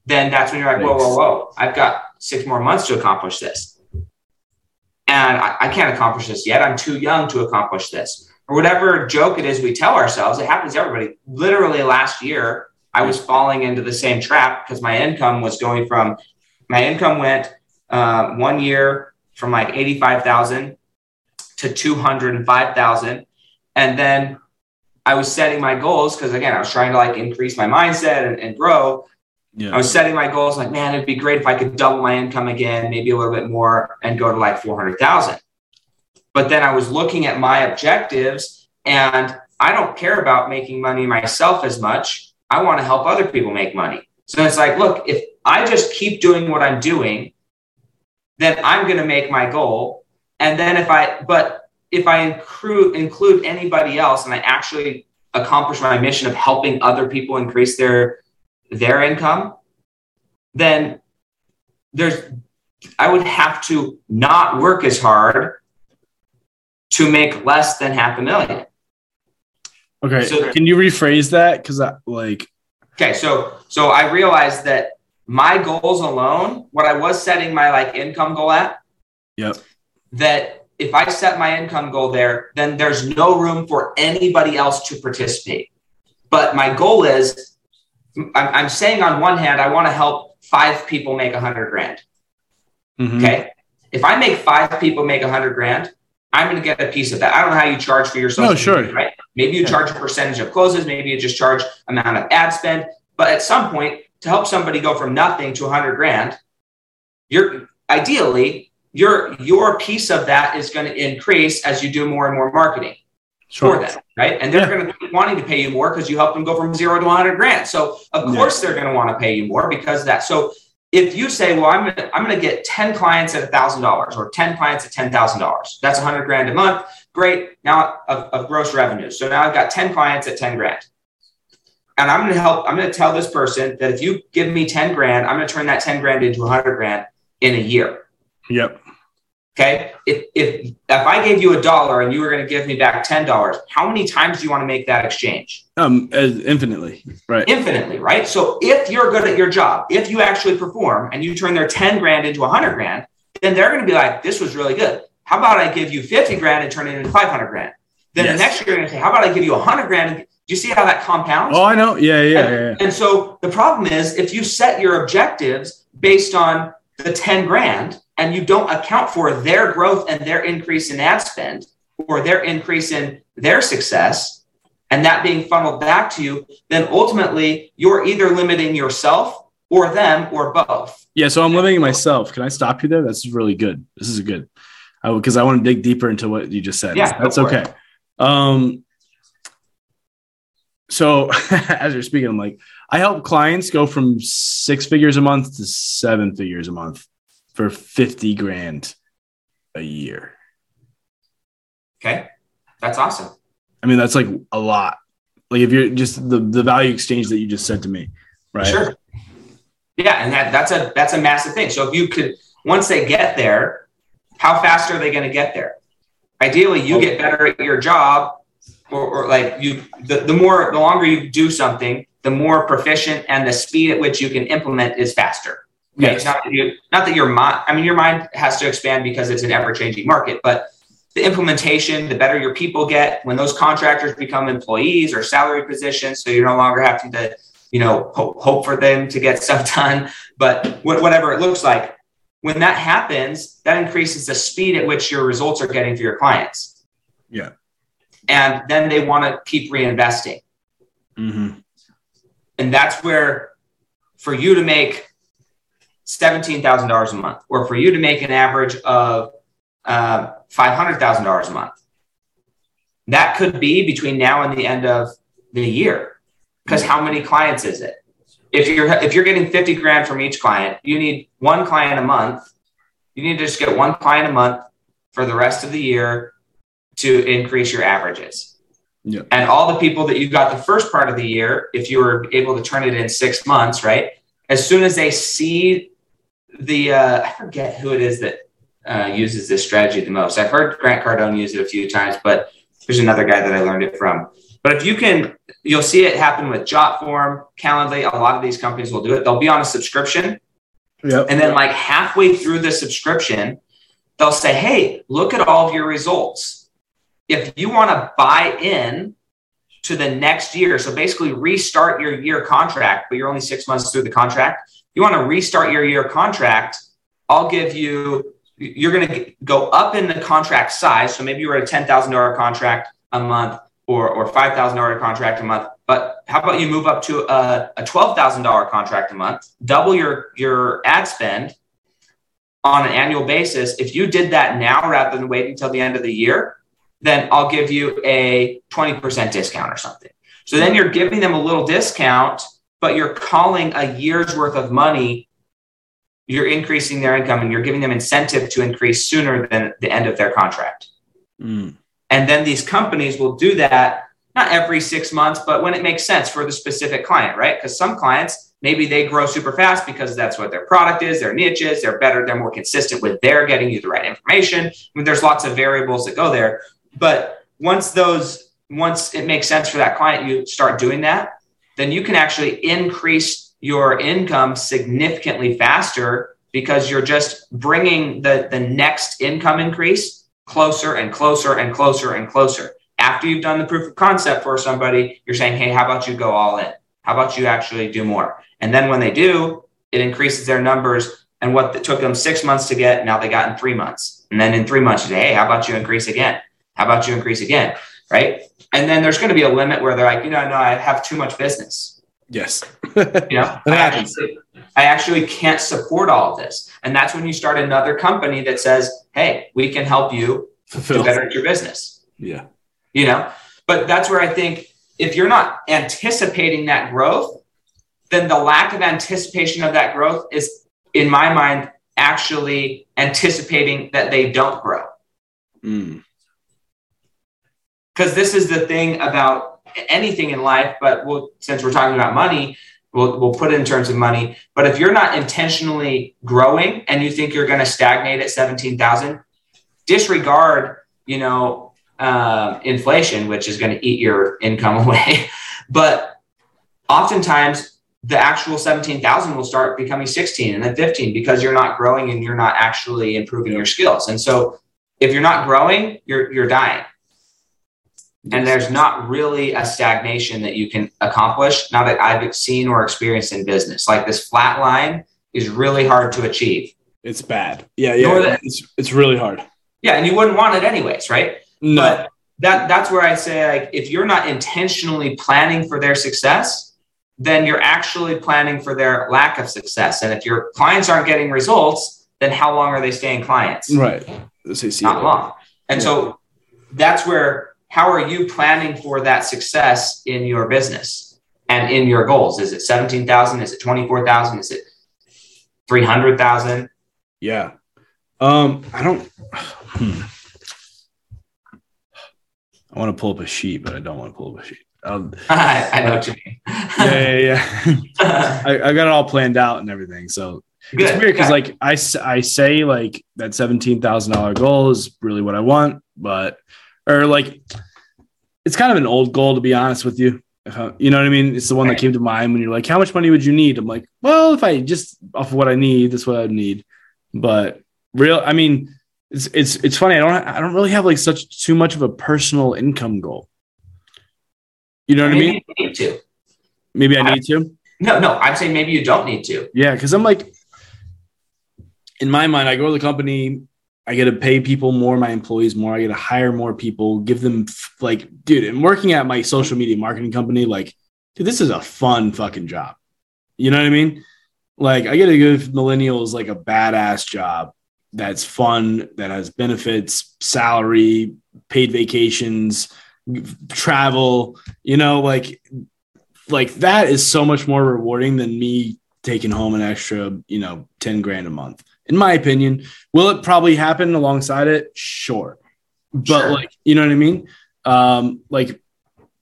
D: then that's when you're like, whoa, whoa, whoa, I've got six more months to accomplish this. And I, I can't accomplish this yet. I'm too young to accomplish this. Or whatever joke it is we tell ourselves, it happens to everybody. Literally last year, I was falling into the same trap because my income was going from my income went uh, one year from like 85,000 to 205,000. And then I was setting my goals because again, I was trying to like increase my mindset and, and grow. I was setting my goals like, man, it'd be great if I could double my income again, maybe a little bit more, and go to like 400,000. But then I was looking at my objectives, and I don't care about making money myself as much. I want to help other people make money. So it's like, look, if I just keep doing what I'm doing, then I'm going to make my goal. And then if I, but if I include, include anybody else and I actually accomplish my mission of helping other people increase their their income, then there's I would have to not work as hard to make less than half a million.
C: Okay.
D: So-
C: Can you rephrase that? Because I like
D: Okay, so so I realized that my goals alone, what I was setting my like income goal at,
C: Yep.
D: that if I set my income goal there, then there's no room for anybody else to participate. But my goal is, I'm, I'm saying on one hand, I want to help five people make a hundred grand.
C: mhm.
D: Okay. If I make five people make a hundred grand, I'm going to get a piece of that. I don't know how you charge for your social
C: No, sure.
D: media, right? Maybe you
C: Yeah.
D: charge a percentage of closes. Maybe you just charge amount of ad spend. But at some point, to help somebody go from nothing to hundred grand, you're ideally your your piece of that is going to increase as you do more and more marketing
C: Sure.
D: for them, right? And they're
C: Yeah.
D: going to be wanting to pay you more because you help them go from zero to 100 grand. So of
C: Yeah.
D: course they're going to want to pay you more because of that. So if you say, well, I'm gonna, I'm gonna get 10 clients at thousand dollars or 10 clients at ten thousand dollars, that's hundred grand a month. Great. Now of, of gross revenue. So now I've got 10 clients at 10 grand. And I'm gonna help, I'm gonna tell this person that if you give me 10 grand, I'm gonna turn that 10 grand into 100 grand in a year.
C: Yep.
D: Okay. If, if, if I gave you a dollar and you were going to give me back $10, how many times do you want to make that exchange?
C: Um, infinitely, right?
D: Infinitely, right? So if you're good at your job, if you actually perform and you turn their 10 grand into 100 grand, then they're going to be like, this was really good. How about I give you 50 grand and turn it into 500 grand? Then
C: Yes.
D: the next year, you're going to say, how about I give you 100 grand? Do you see how that compounds?
C: Oh, I know. Yeah, yeah,
D: and,
C: yeah. yeah.
D: and so the problem is if you set your objectives based on the 10 grand and you don't account for their growth and their increase in ad spend or their increase in their success and that being funneled back to you, then ultimately you're either limiting yourself or them or both.
C: Yeah, so I'm limiting myself. Can I stop you there? That's really good. This is good. Because I, want to dig deeper into what you just said.
D: Yeah,
C: that's okay. Um, so [LAUGHS] as you're speaking, I'm like, I help clients go from six figures a month to seven figures a month for 50 grand a year.
D: Okay. That's awesome.
C: I mean, that's like a lot. Like if you're just the, the value exchange that you just said to me, right?
D: Sure. Yeah, and that that's a that's a massive thing. So if you could once they get there, how fast are they going to get there? Ideally, you oh. get better at your job, or, or like you the, the more the longer you do something, the more proficient and the speed at which you can implement is faster. Okay?
C: Yes.
D: Not that you not that your mind I mean your mind has to expand because it's an ever-changing market, but the implementation, the better your people get when those contractors become employees or salary positions. So you're no longer having to, you know, hope, hope for them to get [LAUGHS] stuff done, but whatever it looks like. When that happens, that increases the speed at which your results are getting for your clients.
C: Yeah.
D: And then they want to keep reinvesting.
C: Mm-hmm.
D: And that's where for you to make $17,000 a month, or for you to make an average of uh, $500,000 a month, that could be between now and the end of the year. Because how many clients is it? If you're if you're getting 50 grand from each client, you need one client a month. You need to just get one client a month for the rest of the year to increase your averages.
C: Yeah.
D: And all the people that you got the first part of the year, if you were able to turn it in six months, right? As soon as they see the, uh, I forget who it is that uh, uses this strategy the most. I've heard Grant Cardone use it a few times, but there's another guy that I learned it from. But if you can, you'll see it happen with Jotform, Calendly. A lot of these companies will do it. They'll be on a subscription,
C: Yep.
D: and then like halfway through the subscription, they'll say, Hey, look at all of your results. If you want to buy in to the next year, so basically restart your year contract, but you're only six months through the contract. You want to restart your year contract, I'll give you, you're going to go up in the contract size. So maybe you were at a $10,000 contract a month or, or $5,000 contract a month. But how about you move up to a, a $12,000 contract a month, double your, your ad spend on an annual basis? If you did that now rather than waiting until the end of the year, then I'll give you a 20% discount or something. So then you're giving them a little discount, but you're calling a year's worth of money. You're increasing their income and you're giving them incentive to increase sooner than the end of their contract.
C: Mm.
D: And then these companies will do that not every six months, but when it makes sense for the specific client, right? Because some clients, maybe they grow super fast because that's what their product is, their niche is, they're better, they're more consistent with their getting you the right information. I mean, there's lots of variables that go there. But once those, once it makes sense for that client, you start doing that, then you can actually increase your income significantly faster because you're just bringing the, the next income increase closer and closer and closer and closer. After you've done the proof of concept for somebody, you're saying, hey, how about you go all in? How about you actually do more? And then when they do, it increases their numbers. And what took them six months to get, now they got in three months. And then in three months, you say, hey, how about you increase again? How about you increase again? Right. And then there's going to be a limit where they're like, you know, no, I have too much business.
C: Yes. [LAUGHS]
D: You know, [LAUGHS] I
C: happens.
D: actually, I actually can't support all of this. And that's when you start another company that says, hey, we can help you do
C: Fulfill.
D: better at your business.
C: Yeah.
D: You know, but that's where I think if you're not anticipating that growth, then the lack of anticipation of that growth is in my mind, actually anticipating that they don't grow.
C: Mm.
D: Because this is the thing about anything in life, but we'll, since we're talking about money, we'll, we'll put it in terms of money. But if you're not intentionally growing and you think you're going to stagnate at 17,000, disregard, you know, uh, inflation, which is going to eat your income [LAUGHS] away. but oftentimes the actual 17,000 will start becoming 16 and then 15 because you're not growing and you're not actually improving your skills. And so if you're not growing, you're, you're dying. And there's not really a stagnation that you can accomplish now that I've seen or experienced in business. Like this flat line is really hard to achieve.
C: It's bad. Yeah, yeah.
D: that-
C: It's it's really hard.
D: Yeah, and you wouldn't want it anyways, right?
C: No.
D: But that that's where I say like if you're not intentionally planning for their success, then you're actually planning for their lack of success. And if your clients aren't getting results, then how long are they staying clients?
C: right.
D: Not long. And so that's where how are you planning for that success in your business and in your goals? Is it 17,000? Is it 24,000? Is it 300,000?
C: Yeah. Um, I don't. Hmm. I want to pull up a sheet, but I don't want to pull up a sheet. Um,
D: I, [LAUGHS] I know what you mean.
C: yeah, yeah, yeah. [LAUGHS] I, I got it all planned out and everything. So
D: Good.
C: it's weird because
D: Yeah.
C: like I say like that seventeen thousand dollar goal is really what I want, but or like it's kind of an old goal to be honest with you. I- you know what I mean? It's the one that came to mind when you're like, how much money would you need? I'm like, well, if I just off of what I need, that's what I would need. But real, I mean, it's it's it's funny. I don't I don't really have like such too much of a personal income goal. You know what I mean?
D: you need to.
C: Maybe I need to.
D: No, no, I'm saying maybe you don't need to.
C: Yeah, because I'm like, in my mind, I go to the company, I get to pay people more, my employees more, I get to hire more people, give them like, dude, and working at my social media marketing company, like, dude, this is a fun fucking job. You know what I mean? Like, I get to give millennials like a badass job that's fun, that has benefits, salary, paid vacations, travel, you know, like like that is so much more rewarding than me taking home an extra, you know, 10 grand a month. In my opinion, will it probably happen alongside it? Sure. But
D: Sure.
C: like, you know what I mean? Um, like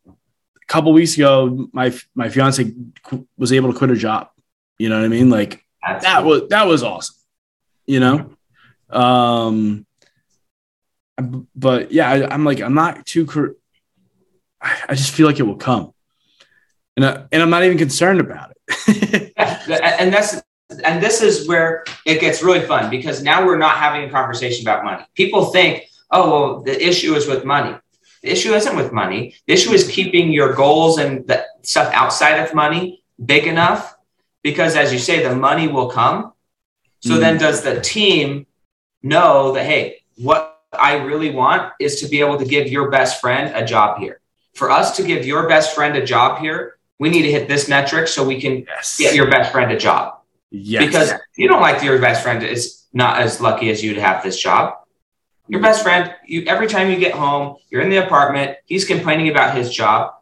C: a couple weeks ago, my my fiance qu- was able to quit her job. You know what I mean? Like that was that was awesome. You know? Um but yeah, I, I'm like, I'm not too cur- I I just feel like it will come. And, I, and I'm not even concerned about it. [LAUGHS]
D: Yeah, and that's and this is where it gets really fun because now we're not having a conversation about money. People think, oh, well, the issue is with money. The issue isn't with money. The issue is keeping your goals and the stuff outside of money big enough because, as you say, the money will come. So
C: Mm.
D: then, does the team know that, hey, what I really want is to be able to give your best friend a job here? For us to give your best friend a job here, we need to hit this metric so we can
C: yes.
D: get your best friend a job
C: yes.
D: because you don't like your best friend is not as lucky as you to have this job. Your best friend, you every time you get home, you're in the apartment, he's complaining about his job,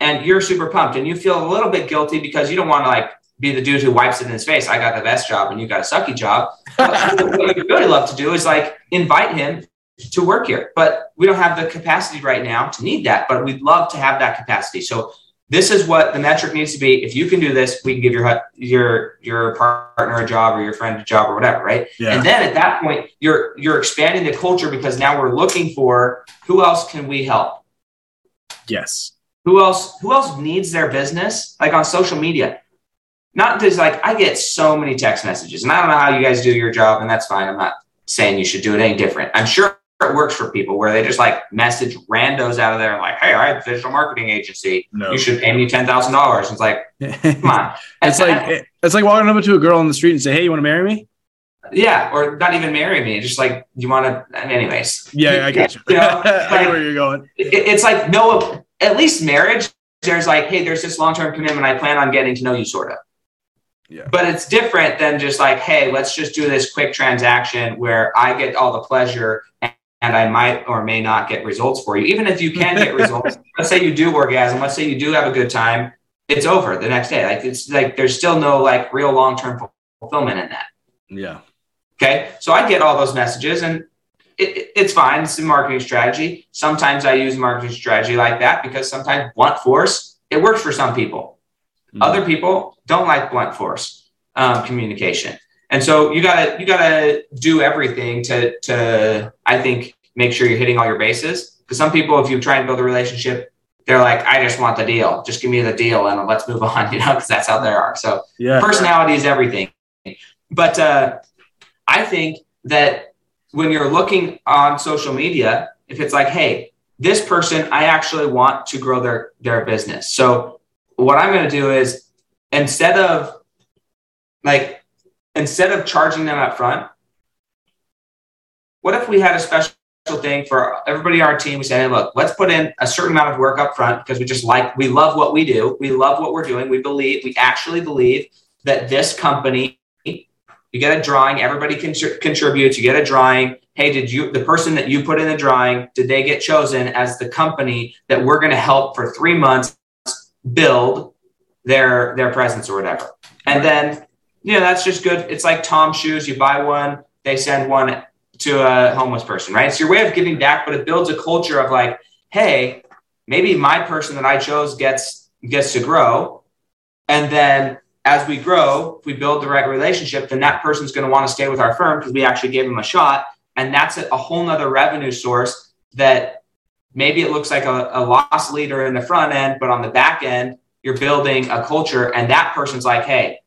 D: and you're super pumped, and you feel a little bit guilty because you don't want to like be the dude who wipes it in his face. I got the best job, and you got a sucky job. [LAUGHS] What you really love to do is like invite him to work here, but we don't have the capacity right now to need that. But we'd love to have that capacity. So this is what the metric needs to be. If you can do this, we can give your your your partner a job or your friend a job or whatever, right?
C: Yeah.
D: And then at that point, you're you're expanding the culture because now we're looking for who else can we help?
C: yes.
D: Who else who else needs their business like on social media? Not just like I get so many text messages, and I don't know how you guys do your job, and that's fine. I'm not saying you should do it any different. I'm sure it works for people where they just like message randos out of there and like, hey, I have a digital marketing agency.
C: No.
D: You should pay me ten thousand dollars. It's like, come on. [LAUGHS]
C: it's like it's like walking up to a girl on the street and say, "Hey, you want to marry me?"
D: yeah, or not even marry me. Just like you want to. Anyways,
C: Yeah, I got you. [LAUGHS]
D: You know, [LAUGHS]
C: I
D: like-
C: know where you're going.
D: it- it's like no. At least marriage, there's like, hey, there's this long term commitment. I plan on getting to know you, sort of.
C: Yeah.
D: But it's different than just like, hey, let's just do this quick transaction where I get all the pleasure and, I might or may not get results for you. Even if you can get [LAUGHS] results, let's say you do orgasm, let's say you do have a good time, it's over the next day. Like it's like there's still no like real long term fulfillment in that.
C: Yeah.
D: Okay. So I get all those messages and it, it's fine. It's a marketing strategy. Sometimes I use marketing strategy like that because sometimes blunt force, it works for some people. Mm-hmm. Other people don't like blunt force um, communication. And so you gotta you gotta do everything to to I think make sure you're hitting all your bases. Because some people, if you try and build a relationship, they're like, I just want the deal. Just give me the deal and let's move [LAUGHS] on, you know, because that's how they are. So yeah. personality is everything. But uh, I think that when you're looking on social media, if it's like, hey, this person, I actually want to grow their their business. So what I'm going to do is instead of like instead of charging them up front, what if we had a special thing for everybody on our team? We say, hey, look, let's put in a certain amount of work up front because we just like we love what we do. We love what we're doing. We believe, we actually believe that this company you get a drawing. Everybody con- contributes. You get a drawing. Hey, did you the person that you put in the drawing? Did they get chosen as the company that we're going to help for three months build their their presence or whatever? And then know that's just good. It's like Tom shoes. You buy one, they send one to a homeless person, right? It's your way of giving back, but it builds a culture of like, hey, maybe my person that I chose gets gets to grow, and then as we grow, if we build the right relationship, then that person's going to want to stay with our firm because we actually gave them a shot. And that's a, whole nother revenue source that maybe it looks like a, a loss leader in the front end, but on the back end, you're building a culture. And that person's like, hey,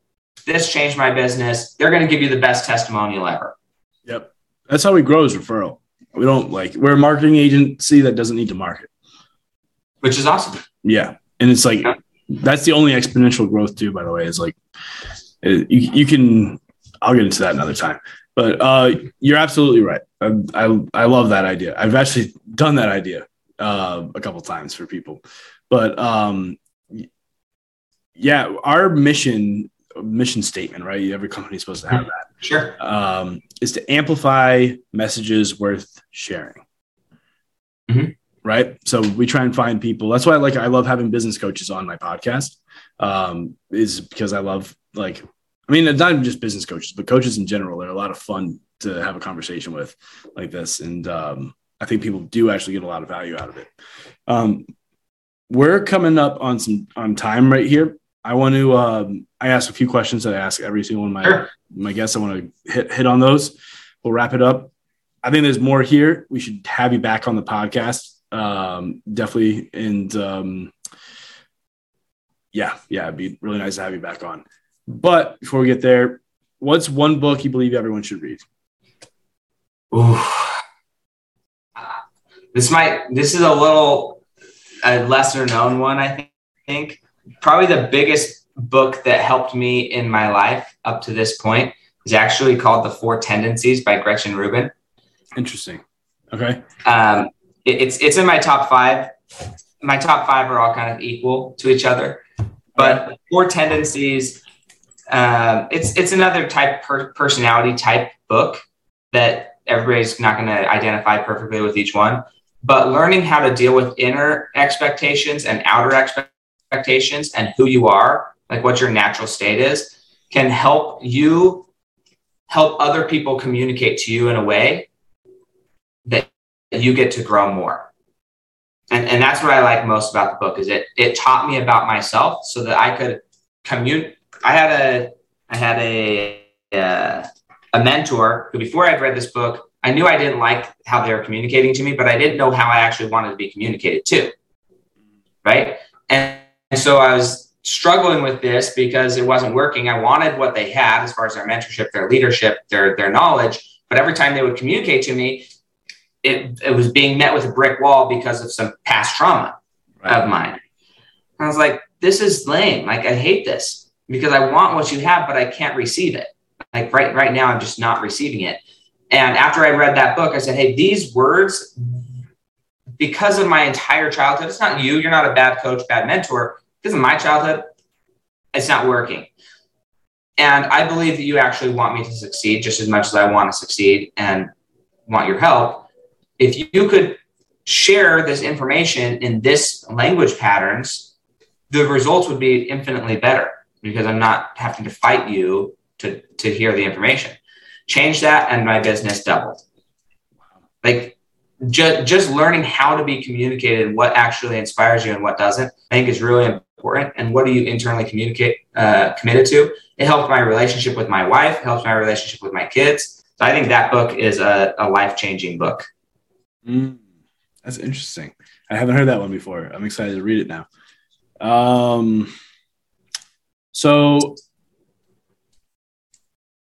D: this changed my business. They're going to give you the best testimonial ever.
C: Yep. That's how we grow as referral. We don't like, we're a marketing agency that doesn't need to market,
D: which is awesome.
C: Yeah. And it's like, yeah that's the only exponential growth too. By the way, is like you, you can. I'll get into that another time. But uh, you're absolutely right. I, I, I love that idea. I've actually done that idea uh, a couple times for people. But um, yeah, our mission mission statement, right? Every company is supposed to have that.
D: Sure.
C: Um, is to amplify messages worth sharing. Mm-hmm right? So we try and find people. That's why I like I love having business coaches on my podcast. Um, is because I love like I mean, it's not just business coaches, but coaches in general. They're a lot of fun to have a conversation with like this, and um, I think people do actually get a lot of value out of it. Um, we're coming up on some on time right here. I want to. Um, I ask a few questions that I ask every single one of my sure. my guests. I want to hit hit on those. We'll wrap it up. I think there's more here. We should have you back on the podcast um, definitely. And um, yeah, yeah, it'd be really nice to have you back on. But before we get there, what's one book you believe everyone should read?
D: Ooh. This might, this is a little a lesser known one, I think. Probably the biggest book that helped me in my life up to this point is actually called The Four Tendencies by Gretchen Rubin.
C: Interesting. Okay.
D: Um, it's it's in my top five. My top five are all kind of equal to each other, but four tendencies. Um, it's it's another type per personality type book that everybody's not going to identify perfectly with each one, but learning how to deal with inner expectations and outer expectations and who you are, like what your natural state is, can help you help other people communicate to you in a way that you get to grow more. And, and that's what I like most about the book is it it taught me about myself so that I could commute. I had a I had a uh, a mentor who before I'd read this book, I knew I didn't like how they were communicating to me, but I didn't know how I actually wanted to be communicated to. Right. And, and so I was struggling with this because it wasn't working. I wanted what they had as far as their mentorship, their leadership, their their knowledge. But every time they would communicate to me, it, it was being met with a brick wall because of some past trauma right. of mine. And I was like, this is lame. Like, I hate this because I want what you have, but I can't receive it. Like right, right now, I'm just not receiving it. And after I read that book, I said, Hey, these words, because of my entire childhood, it's not you, you're not a bad coach, bad mentor. Because of my childhood, it's not working. And I believe that you actually want me to succeed just as much as I want to succeed and want your help if you could share this information in this language patterns, the results would be infinitely better because I'm not having to fight you to, to hear the information. Change that, and my business doubled. Like just just learning how to be communicated what actually inspires you and what doesn't, I think is really important. And what do you internally communicate uh, committed to? It helped my relationship with my wife, helps my relationship with my kids. So I think that book is a, a life changing book.
C: Mm, that's interesting. I haven't heard that one before. I'm excited to read it now. Um, so,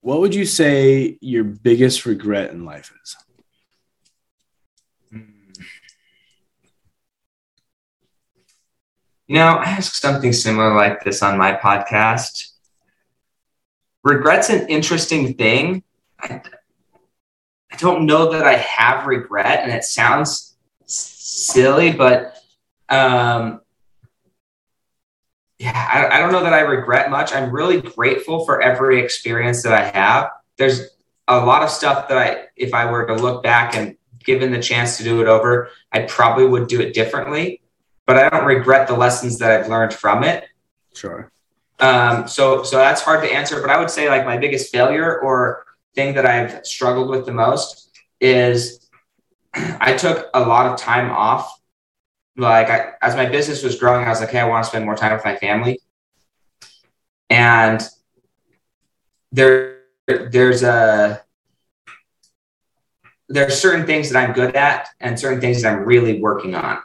C: what would you say your biggest regret in life is?
D: You know, I ask something similar like this on my podcast. Regret's an interesting thing. I, I don't know that I have regret, and it sounds silly, but um, yeah, I, I don't know that I regret much. I'm really grateful for every experience that I have. There's a lot of stuff that I, if I were to look back and given the chance to do it over, I probably would do it differently but I don't regret the lessons that I've learned from it.
C: Sure.
D: Um, so so that's hard to answer, but I would say like my biggest failure or thing that I've struggled with the most is [CLEARS THROAT] I took a lot of time off. Like I, as my business was growing, I was like, hey, I want to spend more time with my family. And there there's a there's certain things that I'm good at and certain things that I'm really working on.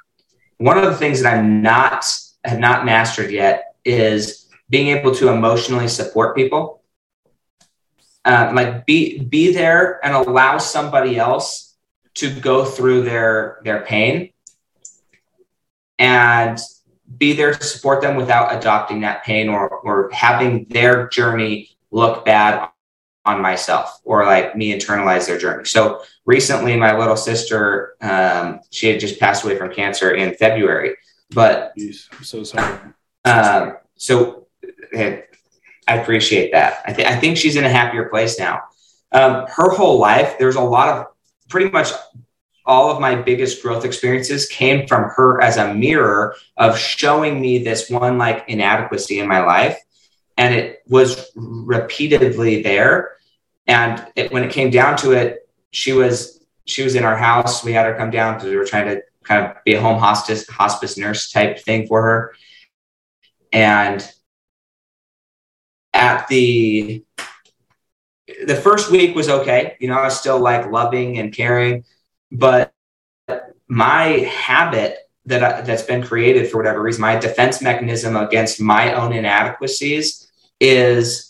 D: One of the things that I'm not have not mastered yet is being able to emotionally support people. Uh, like be be there and allow somebody else to go through their their pain and be there to support them without adopting that pain or or having their journey look bad on myself or like me internalize their journey. So recently, my little sister, um, she had just passed away from cancer in February. But
C: Jeez, I'm so sorry.
D: Um, so I appreciate that. I, th- I think she's in a happier place now. Um, her whole life, there's a lot of pretty much all of my biggest growth experiences came from her as a mirror of showing me this one like inadequacy in my life and it was repeatedly there and it, when it came down to it she was she was in our house. We had her come down because we were trying to kind of be a home hospice hospice nurse type thing for her. And at the the first week was okay. You know i was still like loving and caring. But my habit that I, that's been created for whatever reason my defense mechanism against my own inadequacies is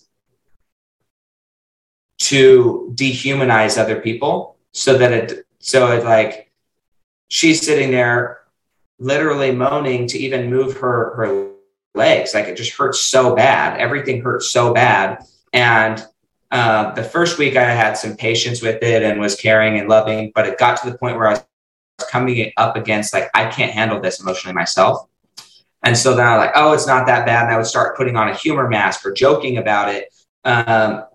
D: to dehumanize other people so that it so it like she's sitting there literally moaning to even move her her legs like it just hurts so bad everything hurts so bad and uh, the first week i had some patience with it and was caring and loving but it got to the point where i was coming up against like i can't handle this emotionally myself and so then I like, oh, it's not that bad. And I would start putting on a humor mask or joking about it. Um,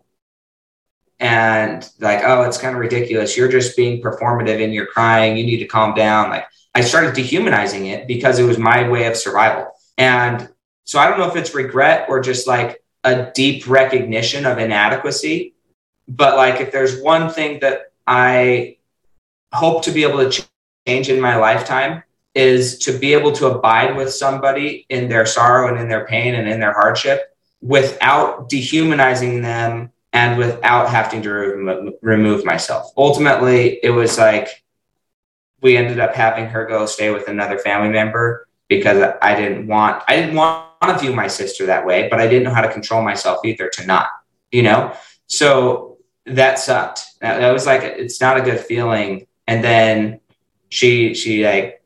D: and like, oh, it's kind of ridiculous. You're just being performative and you're crying. You need to calm down. Like I started dehumanizing it because it was my way of survival. And so I don't know if it's regret or just like a deep recognition of inadequacy. But like, if there's one thing that I hope to be able to change in my lifetime, is to be able to abide with somebody in their sorrow and in their pain and in their hardship without dehumanizing them and without having to re- remove myself. Ultimately, it was like we ended up having her go stay with another family member because I didn't want I didn't want to view my sister that way, but I didn't know how to control myself either to not, you know? So that sucked. That, that was like it's not a good feeling. And then she she like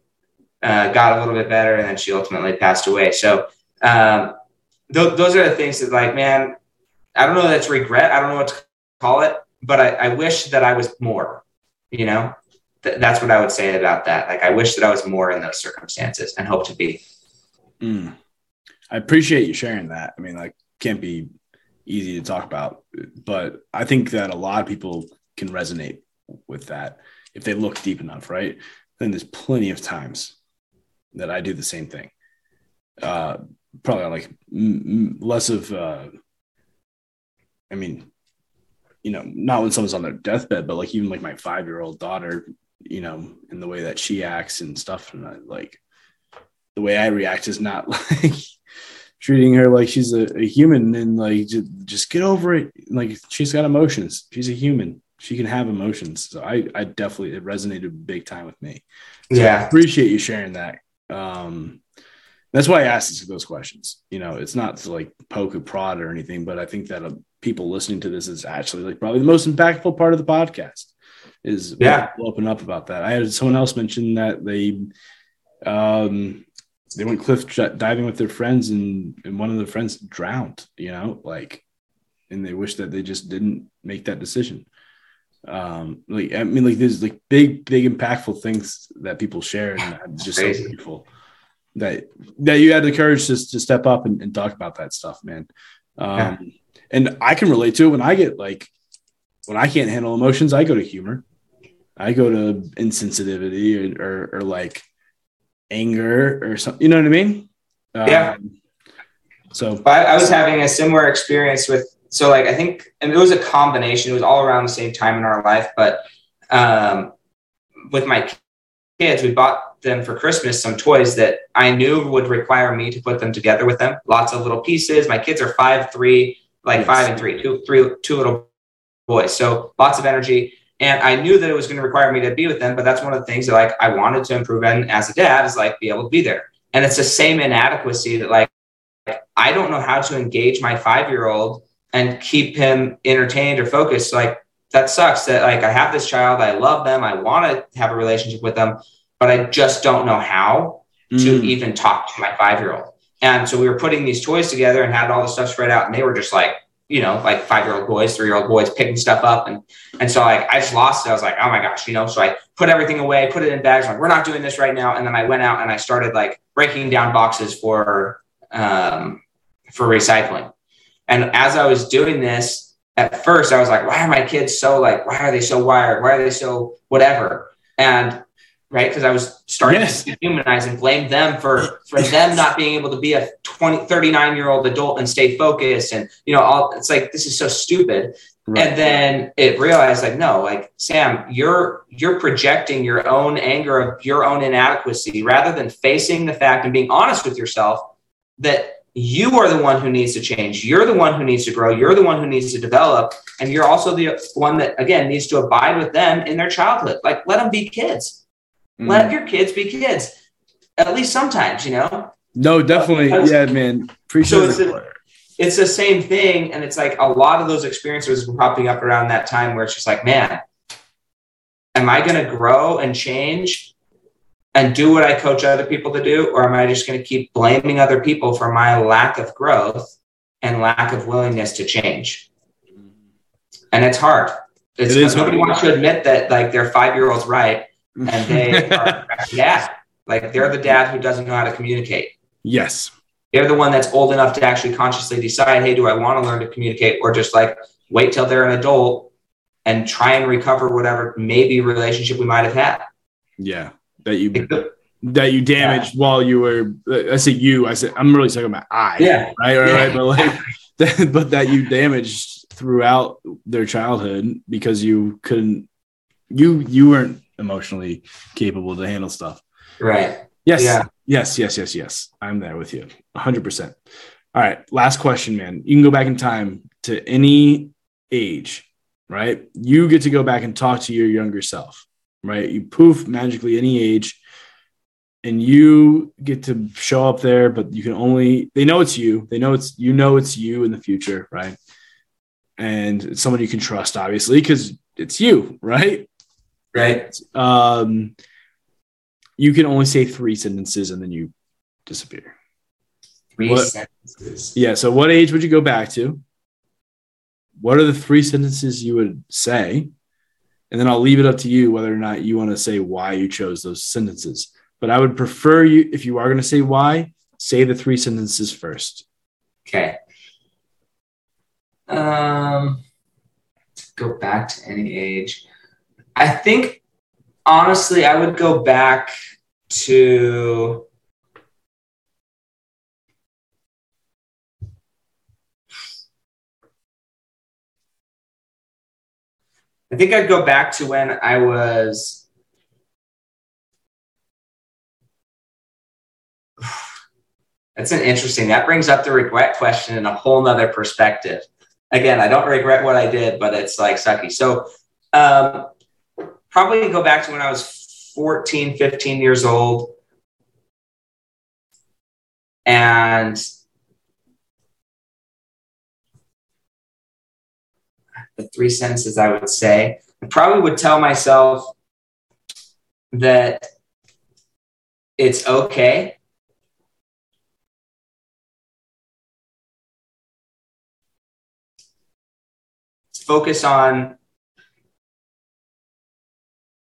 D: uh, got a little bit better, and then she ultimately passed away. So um, th- those are the things that, like, man, I don't know that's regret. I don't know what to call it, but I, I wish that I was more. You know, Th- that's what I would say about that. Like, I wish that I was more in those circumstances, and hope to be.
C: Mm. I appreciate you sharing that. I mean, like, can't be easy to talk about, but I think that a lot of people can resonate with that if they look deep enough, right? Then there's plenty of times that I do the same thing. Uh, probably like m- m- less of, uh, I mean, you know, not when someone's on their deathbed, but like even like my five year old daughter, you know, in the way that she acts and stuff, and I, like the way I react is not [LAUGHS] like treating her like she's a, a human and like just, just get over it. Like she's got emotions. She's a human. She can have emotions. So I, I definitely it resonated big time with me. So I
D: Yeah.
C: appreciate you sharing that. Um, that's why I asked those questions. You know, it's not to like poke a prod or anything, but I think that uh, people listening to this is actually like probably the most impactful part of the podcast. Is
D: Yeah.
C: open up about that. I had someone else mention that they, um, they went cliff diving with their friends and and one of their friends drowned. You know, like, and they wish that they just didn't make that decision. Um, like I mean, like there's like big, big impactful things that people share, and I'm just so
D: Crazy.
C: That that you had the courage to, to step up and, and talk about that stuff, man. Um,
D: Yeah.
C: and I can relate to it when I get like when I can't handle emotions, I go to humor. I go to insensitivity or, or, or like anger or something. You know what I mean?
D: Yeah.
C: Um, so
D: I, I was having a similar experience with so like I think and it was a combination. It was all around the same time in our life, but um, with my kids, we bought them for Christmas some toys that I knew would require me to put them together with them. Lots of little pieces. My kids are five, three, like
C: Yes.
D: five and three, two, three, two little boys. So lots of energy. And I knew that it was going to require me to be with them, but that's one of the things that like I wanted to improve in as a dad is like be able to be there. And it's the same inadequacy that like I don't know how to engage my five year old and keep him entertained or focused. Like that sucks that like I have this child, I love them, I want to have a relationship with them, but I just don't know how to
C: mm,
D: even talk to my five year old. And so we were putting these toys together and had all the stuff spread out, and they were just like, you know, like five year old boys, three year old boys picking stuff up. And and so like I just lost it. I was like, oh my gosh, you know. So I put everything away, put it in bags, like, we're not doing this right now. And then I went out and I started like breaking down boxes for um for recycling. And as I was doing this, at first I was like, why are my kids so like, why are they so wired? Why are they so whatever? And right, because I was starting
C: Yes.
D: to humanize and blame them for for them not being able to be a 20, 39 year old adult and stay focused. And you know, all it's like this is so stupid.
C: right.
D: And then it realized like, no, like Sam, you're you're projecting your own anger of your own inadequacy rather than facing the fact and being honest with yourself that you are the one who needs to change. You're the one who needs to grow. You're the one who needs to develop. And you're also the one that again needs to abide with them in their childhood. Like let them be kids.
C: Mm.
D: Let your kids be kids. At least sometimes, you know?
C: no, definitely.
D: Was-
C: Yeah, man. Appreciate
D: So it's
C: it.
D: it's the same thing. And it's like a lot of those experiences were popping up around that time where it's just like, man, am I going to grow and change and do what I coach other people to do? Or am I just going to keep blaming other people for my lack of growth and lack of willingness to change? And it's hard. It's
C: It
D: nobody
C: hard.
D: wants to admit that like their five year old's right and they [LAUGHS] are dad. Like they're the dad who doesn't know how to communicate
C: yes.
D: they're the one that's old enough to actually consciously decide, hey, do I want to learn to communicate or just like wait till they're an adult and try and recover whatever maybe relationship we might have had.
C: Yeah. That you that you damaged while you were I say you, I said I'm really talking about I.
D: Yeah.
C: Right, right,
D: Yeah.
C: right. But like that, [LAUGHS] [LAUGHS] but that you damaged throughout their childhood because you couldn't you you weren't emotionally capable to handle stuff.
D: Right.
C: Yes.
D: Yeah.
C: Yes, yes, yes, yes. I'm there with you. 100%. All right, last question, man. You can go back in time to any age, right? You get to go back and talk to your younger self, right? You poof magically any age and you get to show up there, but you can only they know it's you. They know it's you know it's you in the future, right? And it's someone you can trust, obviously, because it's you, right?
D: Right.
C: Um, you can only say three sentences and then you disappear.
D: Three
C: What-
D: sentences.
C: Yeah. So, what age would you go back to? What are the three sentences you would say? And then I'll leave it up to you whether or not you want to say why you chose those sentences. But I would prefer you, if you are going to say why, say the three sentences first.
D: Okay. Um, go back to any age. I think honestly, I would go back to I think I'd go back to when I was. [SIGHS] That's an interesting. That brings up the regret question in a whole nother perspective. Again, I don't regret what I did, but it's like sucky. So, um, probably go back to when I was 14, 15 years old. And the three sentences I would say. I probably would tell myself that it's okay. Focus on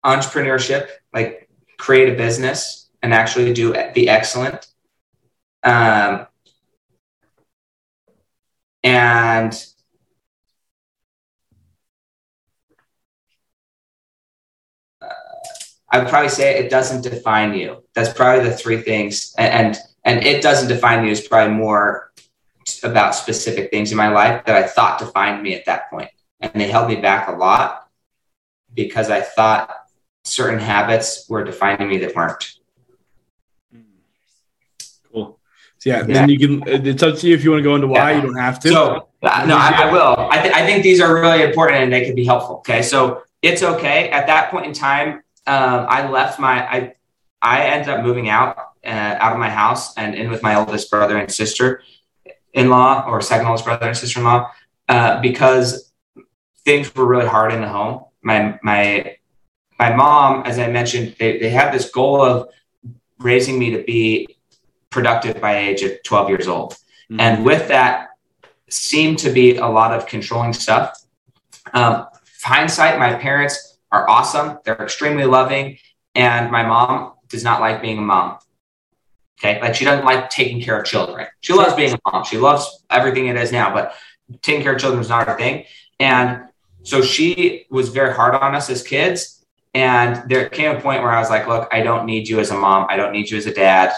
D: entrepreneurship, like create a business and actually do be excellent. Um, and I would probably say it doesn't define you. That's probably the three things. And, and, and it doesn't define you is probably more about specific things in my life that I thought defined me at that point. And they held me back a lot because I thought certain habits were defining me that weren't.
C: Cool. So yeah, yeah. then you can, it's up to you if you want to go into why, yeah. you don't have to.
D: So, uh, no, I, I will. I, th- I think these are really important and they could be helpful. Okay. So it's okay. At that point in time, um, I left my I I ended up moving out uh, out of my house and in with my oldest brother and sister in law or second oldest brother and sister in law uh, because things were really hard in the home. My my my mom, as I mentioned, they, they had this goal of raising me to be productive by age of 12 years old. Mm-hmm. And with that seemed to be a lot of controlling stuff. Um, hindsight, my parents are awesome. They're extremely loving. And my mom does not like being a mom. Okay. Like she doesn't like taking care of children. She loves being a mom. She loves everything it is now, but taking care of children is not her thing. And so she was very hard on us as kids. And there came a point where I was like, look, I don't need you as a mom. I don't need you as a dad.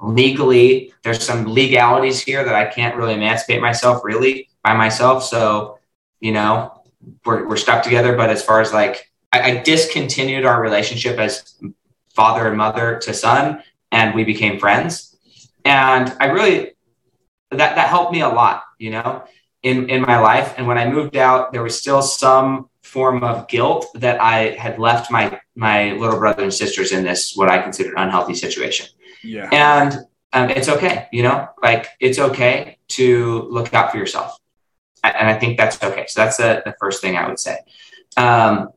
D: Legally, there's some legalities here that I can't really emancipate myself really by myself. So, you know, we're, we're stuck together. But as far as like I, I discontinued our relationship as father and mother to son, and we became friends. And I really that that helped me a lot, you know, in in my life. And when I moved out, there was still some form of guilt that I had left my my little brother and sisters in this what I considered unhealthy situation. Yeah. And um, it's okay, you know, like it's okay to look out for yourself, and I think that's okay. So that's the, the first thing I would say. Um,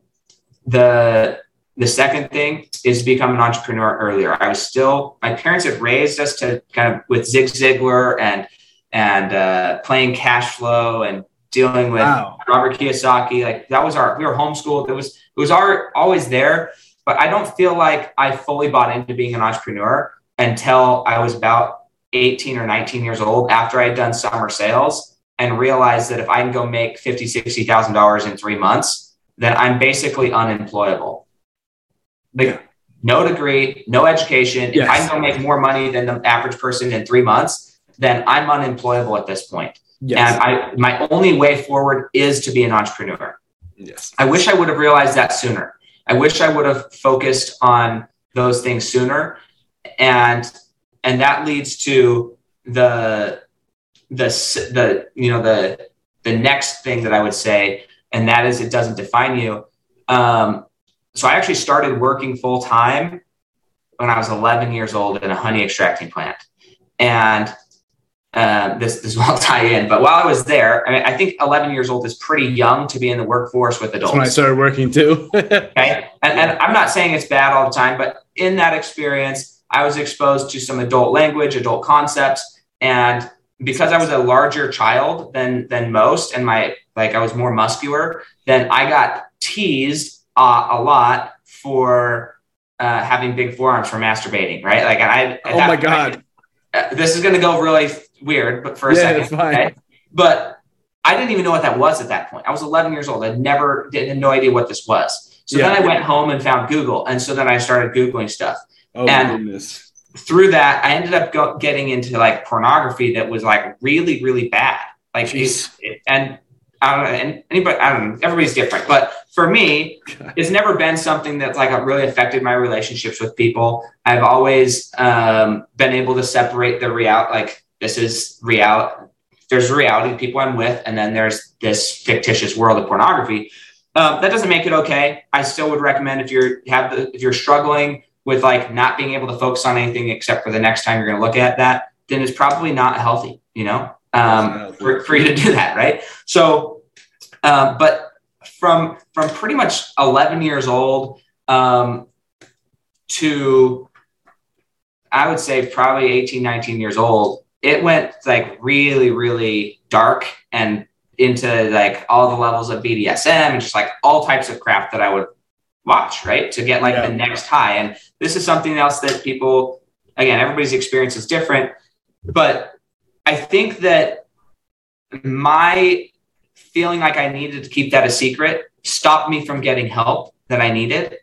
D: the the second thing is to become an entrepreneur earlier. I was still my parents had raised us to kind of with Zig Ziglar and and uh, playing cash flow and dealing with wow. Robert Kiyosaki. Like that was our we were homeschooled. It was it was our, always there. But I don't feel like I fully bought into being an entrepreneur until I was about 18 or 19 years old after I had done summer sales and realized that if I can go make 50, 60,000 dollars in three months, then I'm basically unemployable. Like yeah. no degree, no education. Yes. If I can go make more money than the average person in three months, then I'm unemployable at this point. Yes. And I my only way forward is to be an entrepreneur. Yes. I wish I would have realized that sooner. I wish I would have focused on those things sooner. And and that leads to the the the you know the the next thing that I would say and that is it doesn't define you. Um, so I actually started working full time when I was 11 years old in a honey extracting plant, and uh, this this will [LAUGHS] tie in. But while I was there, I mean, I think 11 years old is pretty young to be in the workforce with adults.
C: That's when I started working too. [LAUGHS]
D: okay, and, and I'm not saying it's bad all the time, but in that experience, I was exposed to some adult language, adult concepts, and because I was a larger child than than most, and my like I was more muscular, then I got teased uh, a lot for uh, having big forearms for masturbating. Right? Like I.
C: Oh my god.
D: uh, this is going to go really weird, but for a yeah, second, okay? But I didn't even know what that was at that point. I was 11 years old. I never did no idea what this was. So yeah. then I went home and found Google, and so then I started googling stuff. Oh and goodness through that, I ended up go- getting into like pornography that was like really, really bad. Like, it, and I don't know, and anybody, I don't know, everybody's different. But for me, [LAUGHS] it's never been something that's like really affected my relationships with people. I've always um, been able to separate the real, like this is reality. There's reality of people I'm with, and then there's this fictitious world of pornography. Um, that doesn't make it okay. I still would recommend if you're have the if you're struggling with like not being able to focus on anything except for the next time you're going to look at that, then it's probably not healthy. You know, um, for, for you to do that, right? So, um, but from from pretty much 11 years old um, to I would say probably 18, 19 years old, it went like really, really dark and into like all the levels of BDSM and just like all types of crap that I would watch, right? To get like yeah. the next high. And this is something else that people, again, everybody's experience is different. But I think that my feeling like I needed to keep that a secret stopped me from getting help that I needed.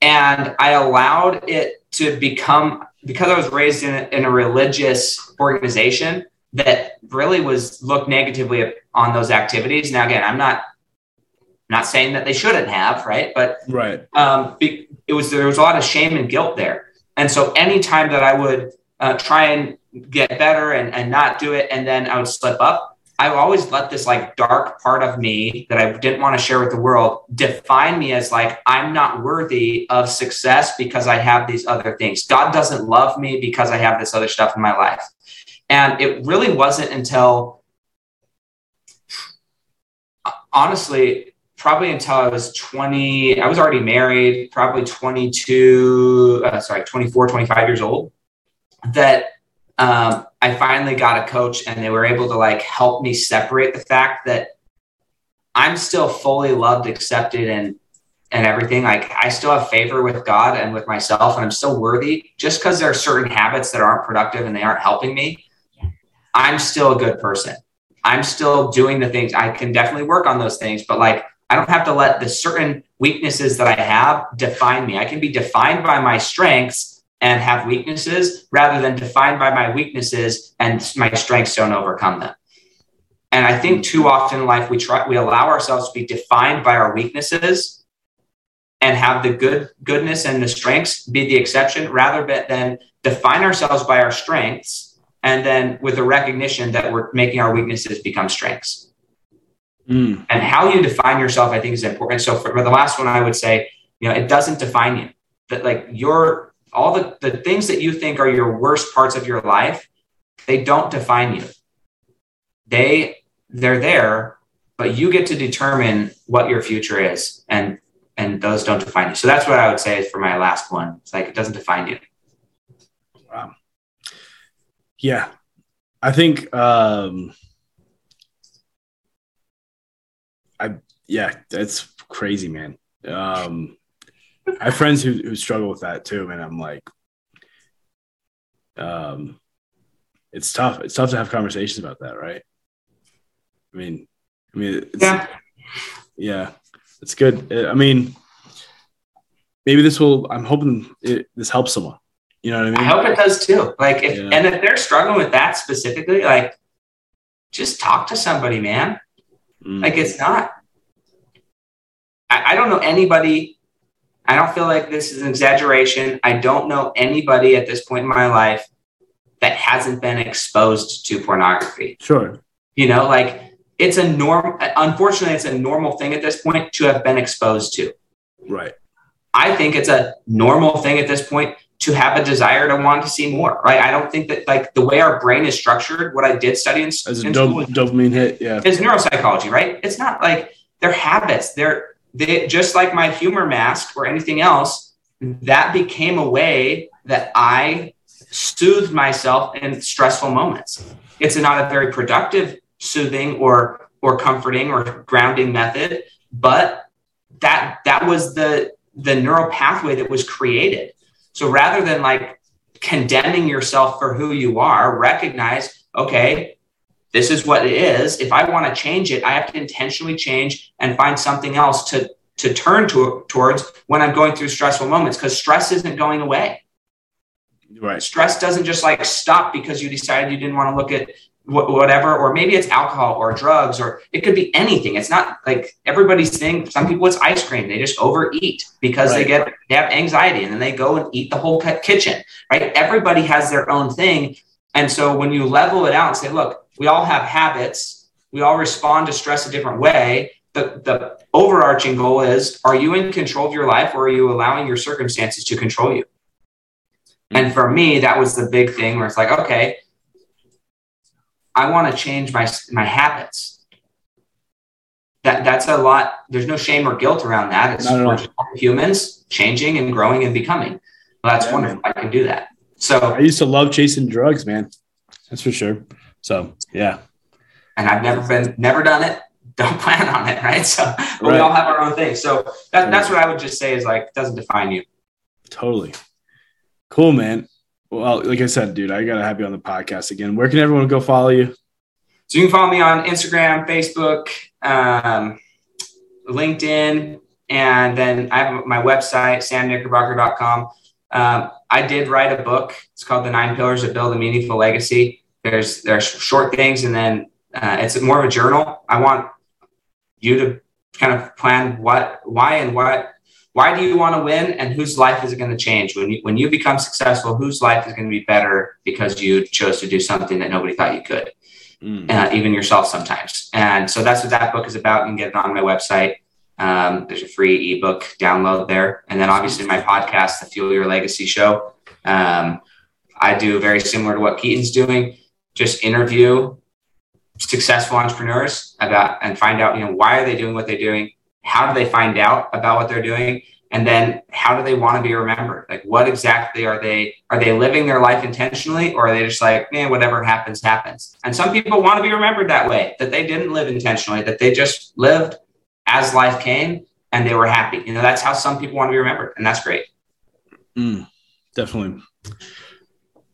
D: And I allowed it to become, because I was raised in a, in a religious organization that really was looked negatively on those activities. Now, again, I'm not not saying that they shouldn't have, right? But
C: right,
D: um, it was there was a lot of shame and guilt there, and so anytime that I would uh, try and get better and, and not do it, and then I would slip up, I always let this like dark part of me that I didn't want to share with the world define me as like, I'm not worthy of success because I have these other things. God doesn't love me because I have this other stuff in my life. And it really wasn't until, honestly, probably until I was 20, I was already married, probably 22, uh, sorry, 24, 25 years old, that um, I finally got a coach and they were able to like help me separate the fact that I'm still fully loved, accepted, and and everything. Like I still have favor with God and with myself, and I'm still worthy. Just because there are certain habits that aren't productive and they aren't helping me, I'm still a good person. I'm still doing the things. I can definitely work on those things, but like I don't have to let the certain weaknesses that I have define me. I can be defined by my strengths and have weaknesses rather than defined by my weaknesses and my strengths don't overcome them. And I think too often in life we try we allow ourselves to be defined by our weaknesses and have the good goodness and the strengths be the exception rather than define ourselves by our strengths and then with the recognition that we're making our weaknesses become strengths. Mm. And how you define yourself, I think, is important. So for, for the last one, I would say, you know, it doesn't define you. That like your all the, the things that you think are your worst parts of your life, they don't define you. They they're there, but you get to determine what your future is. And and those don't define you. So that's what I would say for my last one. It's like it doesn't define you.
C: Wow. Yeah. I think um I yeah, that's crazy, man. Um I have friends who, who struggle with that too, and I'm like, um, it's tough. It's tough to have conversations about that, right? I mean, I mean,
D: yeah,
C: yeah, it's good. I mean, maybe this will. I'm hoping it, this helps someone. You know what I mean? I
D: hope it does too. Like, if yeah. and if they're struggling with that specifically, like, just talk to somebody, man. Mm. Like, it's not. I, I don't know anybody I don't feel like this is an exaggeration. I don't know anybody at this point in my life that hasn't been exposed to pornography.
C: Sure.
D: You know, like it's a norm. Unfortunately, it's a normal thing at this point to have been exposed to.
C: Right.
D: I think it's a normal thing at this point to have a desire to want to see more. Right. I don't think that like the way our brain is structured. What I did study in,
C: as a in dop- dopamine hit, yeah,
D: is neuropsychology. Right. It's not like they're habits. They're they just like my humor mask or anything else, that became a way that I soothed myself in stressful moments. It's not a very productive soothing or or comforting or grounding method, but that that was the the neural pathway that was created. So rather than like condemning yourself for who you are, recognize, okay, this is what it is. If I want to change it, I have to intentionally change and find something else to to turn to, towards when I'm going through stressful moments because stress isn't going away.
C: Right.
D: Stress doesn't just like stop because you decided you didn't want to look at wh- whatever, or maybe it's alcohol or drugs, or it could be anything. It's not like everybody's thing. Some people it's ice cream. They just overeat because they get they have anxiety, and then they go and eat the whole kitchen. Right? Everybody has their own thing, and so when you level it out and say, look, we all have habits. We all respond to stress a different way. The, the overarching goal is are you in control of your life or are you allowing your circumstances to control you? And for me, that was the big thing where it's like, okay, I want to change my my habits. That that's a lot. There's no shame or guilt around that. It's
C: Not at all.
D: we're just humans changing and growing and becoming. Well, that's
C: Yeah,
D: wonderful.
C: man.
D: I can do that. So,
C: I used to love chasing drugs, man. That's for sure. So yeah,
D: and I've never been, never done it. Don't [LAUGHS] plan on it, right? So but we all have our own thing. So that, that's what I would just say is like doesn't define you.
C: totally. Cool, man. Well, like I said, dude, I gotta have you on the podcast again. Where can everyone go follow you?
D: So you can follow me on Instagram, Facebook, um, LinkedIn, and then I have my website, samknickerbocker.com. Um, I did write a book. It's called The Nine Pillars That Build a Meaningful Legacy. There's there's short things, and then uh, it's more of a journal. I want you to kind of plan what, why, and what. Why do you want to win, and whose life is it going to change when you when you become successful? Whose life is going to be better because you chose to do something that nobody thought you could? uh, even yourself sometimes. And so that's what that book is about. You can get it on my website. Um, there's a free ebook download there. And then obviously my podcast, the Fuel Your Legacy Show. Um, I do very similar to what Keaton's doing, just interview successful entrepreneurs about and find out, you know, why are they doing what they're doing? How do they find out about what they're doing? And then how do they want to be remembered? Like what exactly are they are they living their life intentionally or are they just like, man, whatever happens, happens? And some people want to be remembered that way, that they didn't live intentionally, that they just lived as life came and they were happy. You know, that's how some people want to be remembered. And that's great.
C: Mm, definitely.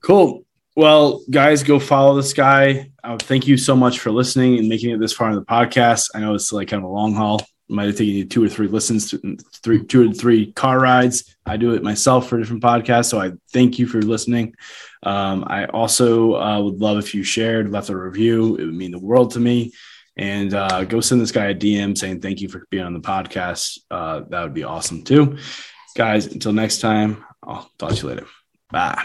C: Cool. Well, guys, go follow this guy. Uh, thank you so much for listening and making it this far in the podcast. I know it's like kind of a long haul. It might have taken you two or three listens, to, three, two or three car rides. I do it myself for different podcasts. So I thank you for listening. Um, I also uh, would love if you shared, left a review. It would mean the world to me. And uh, go send this guy a DM saying thank you for being on the podcast. Uh, that would be awesome too. Guys, until next time, I'll talk to you later. Bye.